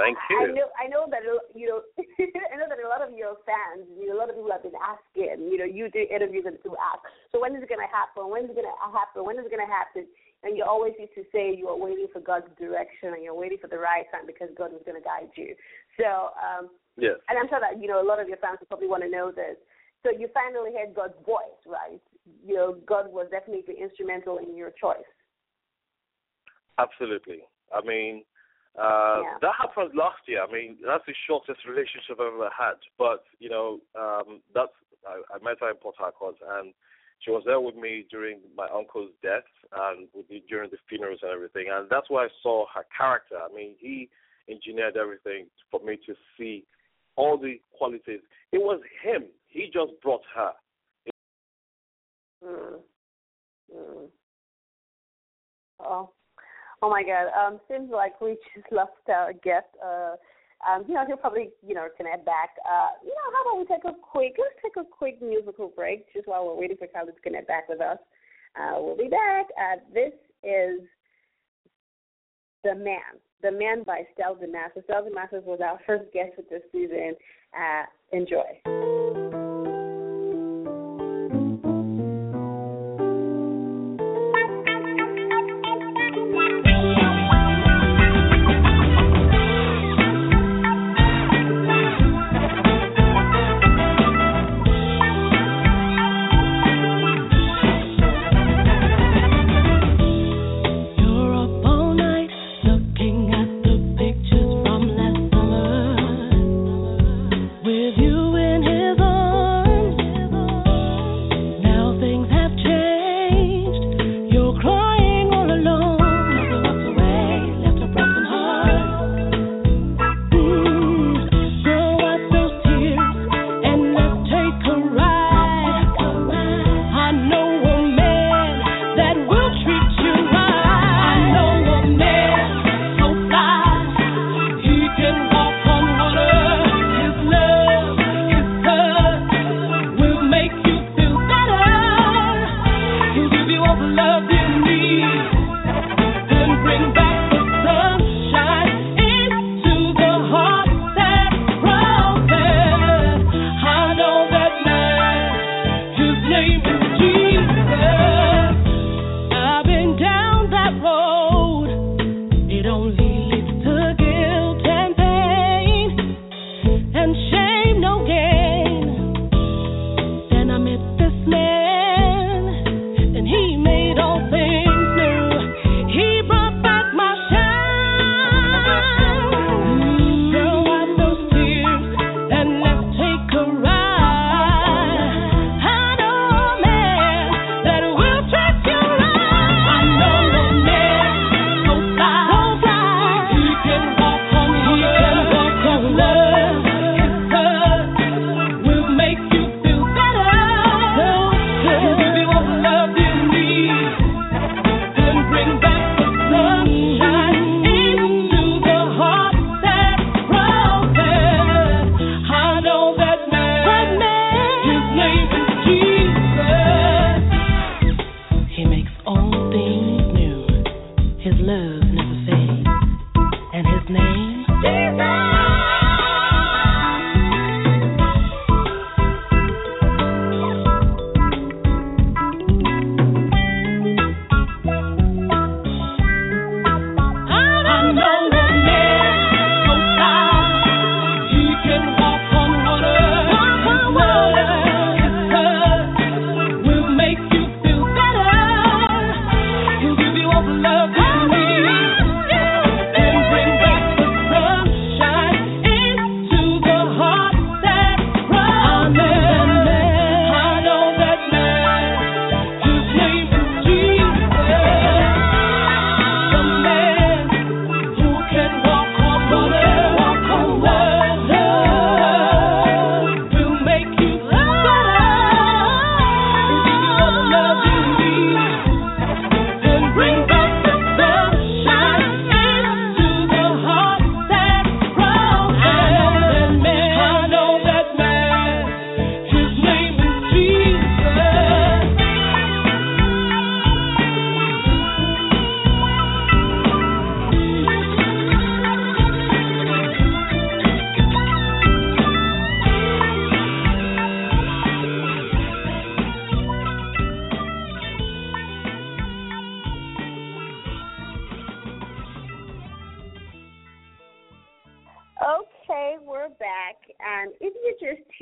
Thank you. I know, I know that you know, I know that a lot of your fans, you know, a lot of people have been asking. You know, you do interviews and to ask. So when is it going to happen? When is it going to happen? When is it going to happen? And you always used to say you are waiting for God's direction and you're waiting for the right time because God is going to guide you. So, um, yes. And I'm sure that you know a lot of your fans probably want to know this. So you finally heard God's voice, right? You know, God was definitely instrumental in your choice. Absolutely. I mean, uh, yeah. that happened last year. I mean, that's the shortest relationship I've ever had. But you know, um, that's I, I met her in Port Harcourt, and she was there with me during my uncle's death and with during the funerals and everything. And that's why I saw her character. I mean, he engineered everything for me to see all the qualities. It was him. He just brought her. Mm. Mm. Oh, Oh my God. Um, seems like we just lost our guest. Uh, um, you know, he'll probably, you know, connect back. Uh, you know, how about we take a quick, let's take a quick musical break just while we're waiting for Khalid to connect back with us. Uh, we'll be back. Uh, this is The Man. The Man by Stella Damasus. Stella Damasus was our first guest for this season. Uh, enjoy.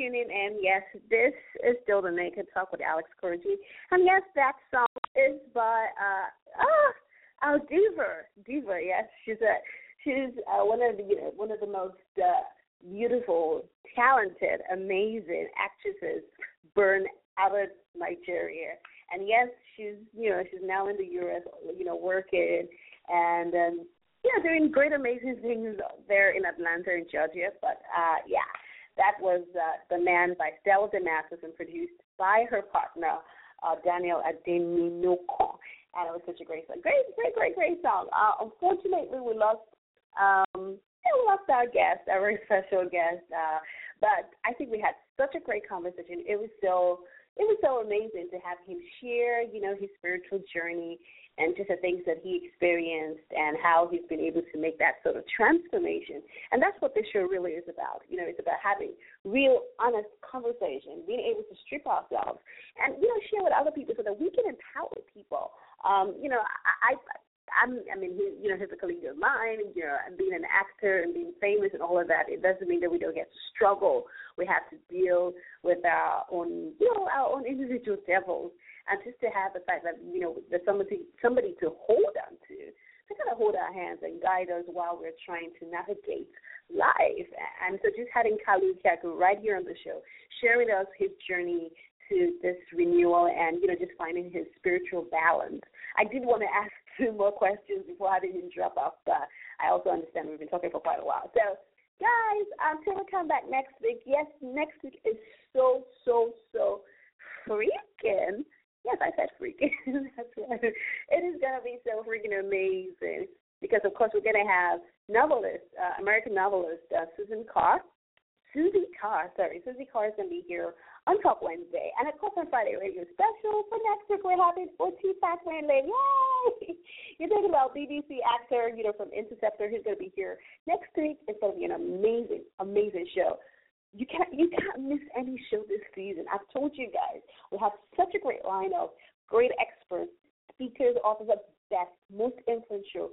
Tuning in, yes, this is still the Naked Talk with Alex Okoroji. And yes, that song is by uh ah our diva. Diva, yes. She's a she's uh, one of the you know, one of the most uh, beautiful, talented, amazing actresses born out of Nigeria. And yes, she's you know, she's now in the US, you know, working and um yeah, doing great, amazing things there in Atlanta in Georgia. But uh, yeah, that was uh, The Man by Stella Damasus and produced by her partner, uh, Daniel Ademinokan. And it was such a great song. Great, great, great, great song. Uh, unfortunately, we lost. Um, we lost our guest, our very special guest. Uh, but I think we had such a great conversation. It was so it was so amazing to have him share, you know, his spiritual journey and just the things that he experienced and how he's been able to make that sort of transformation. And that's what this show really is about. You know, it's about having real, honest conversation, being able to strip ourselves and, you know, share with other people so that we can empower people. Um, you know, I, I I'm, I mean, he, you know, he's a colleague of mine. You know, and being an actor and being famous and all of that, it doesn't mean that we don't get to struggle. We have to deal with our own, you know, our own individual devils, and just to have the fact that you know there's somebody, somebody to hold on to, to kind of hold our hands and guide us while we're trying to navigate life. And so, just having Kalu Ikeagwu right here on the show, sharing us his journey to this renewal and you know just finding his spiritual balance. I did want to ask two more questions before I didn't drop off, but I also understand we've been talking for quite a while. So, guys, until we come back next week, yes, next week is so so so freaking. Yes, I said freaking. That's. It is gonna be so freaking amazing because, of course, we're gonna have novelist, uh, American novelist uh, Susan Carr. Susie Carr, sorry, Susie Carr is going to be here on Talk Wednesday. And of course, on Friday Radio Special for next week, we're having OT Fagbenle. Yay! You're talking about BBC actor, you know, from Interceptor, who's going to be here next week. It's going to be an amazing, amazing show. You can't, you can't miss any show this season. I've told you guys, we have such a great lineup, great experts, speakers, authors of best, most influential,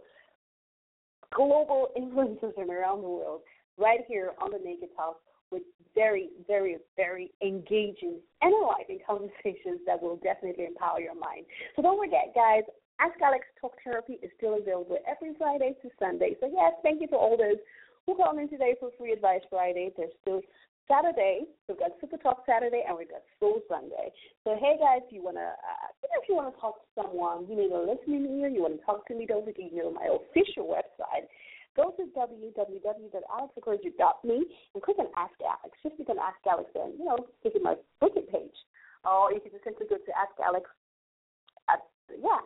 global influencers from around the world, right here on the Naked Talk with very, very, very engaging and enlightening conversations that will definitely empower your mind. So don't forget, guys, Ask Alex Talk Therapy is still available every Friday to Sunday. So yes, thank you to all those who called in today for Free Advice Friday. There's still Saturday. We've got Super Talk Saturday and we've got Soul Sunday. So hey guys, if you wanna, uh, if you wanna talk to someone, you need a listening ear, you wanna talk to me, don't forget you know my official website. Go to www.alexokoroji.me and click on Ask Alex. Just click on Ask Alex and, you know, click on my booking page. Or you can just simply go to Ask Alex at, yeah,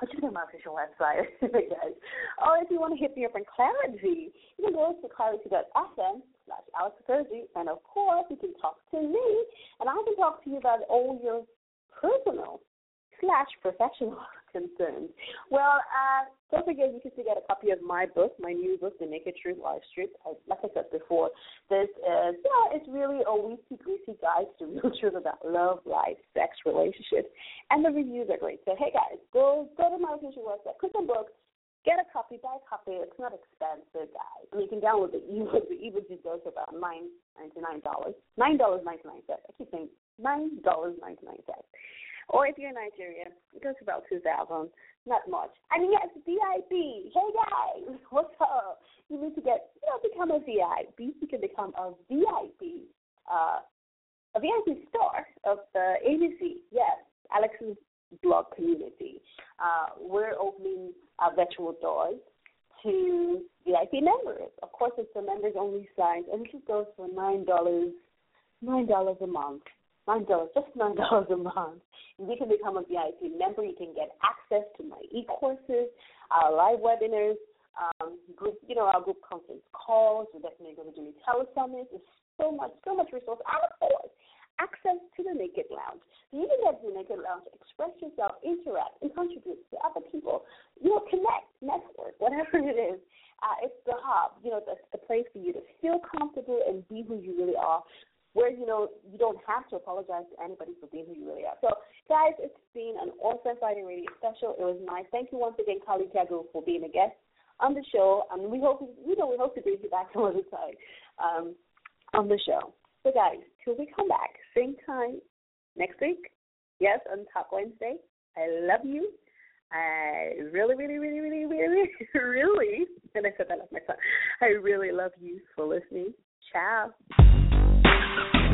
askalex.setmore.com. Which is my official website, guys. Or if you want to hit me up on Clarity, you can go to clarity.fm slash Alex. And of course, you can talk to me, and I can talk to you about all your personal slash professional concerns. Well, uh, don't forget you can still get a copy of my book, my new book, The Naked Truth Live. I, like I said before, this is yeah, it's really a weekly greasy guide to real truth about love, life, sex, relationships, and the reviews are great. So hey guys, go go to my official website, click on books, get a copy, buy a copy. It's not expensive, guys. Mean, you can download the ebook. The ebook just goes for about nine ninety nine dollars, nine dollars ninety nine cents. I keep saying nine dollars ninety nine cents. Or if you're in Nigeria, it goes about two thousand. Not much. And yes, VIP. Hey guys, what's up? You need to get you know become a VIP. You can become a VIP. Uh, a VIP star of the agency. Yes, Alex's blog community. Uh, we're opening uh, virtual doors to VIP members. Of course, it's a members only site, and it goes for nine dollars, nine dollars a month, nine dollars, just nine dollars a month. You can become a VIP member. You can get access to my e-courses, our live webinars, um, group, you know, our group conference calls. We're definitely going to do telesummits. There's so much, so much resource. And of course, access to the Naked Lounge. You can get to the Naked Lounge, express yourself, interact, and contribute to other people. You know, connect, network, whatever it is. Uh, it's the hub. You know, the, the place for you to feel comfortable and be who you really are. Where you know you don't have to apologize to anybody for being who you really are. So, guys, it's been an awesome Friday Radio special. It was nice. Thank you once again, Kalu Ikeagwu, for being a guest on the show, and we hope you know we hope to bring you back some other time um, on the show. So, guys, till we come back, same time next week. Yes, on Talk Wednesday. I love you. I really, really, really, really, really, really, and I said that like my son. I really love you for listening. Ciao. It's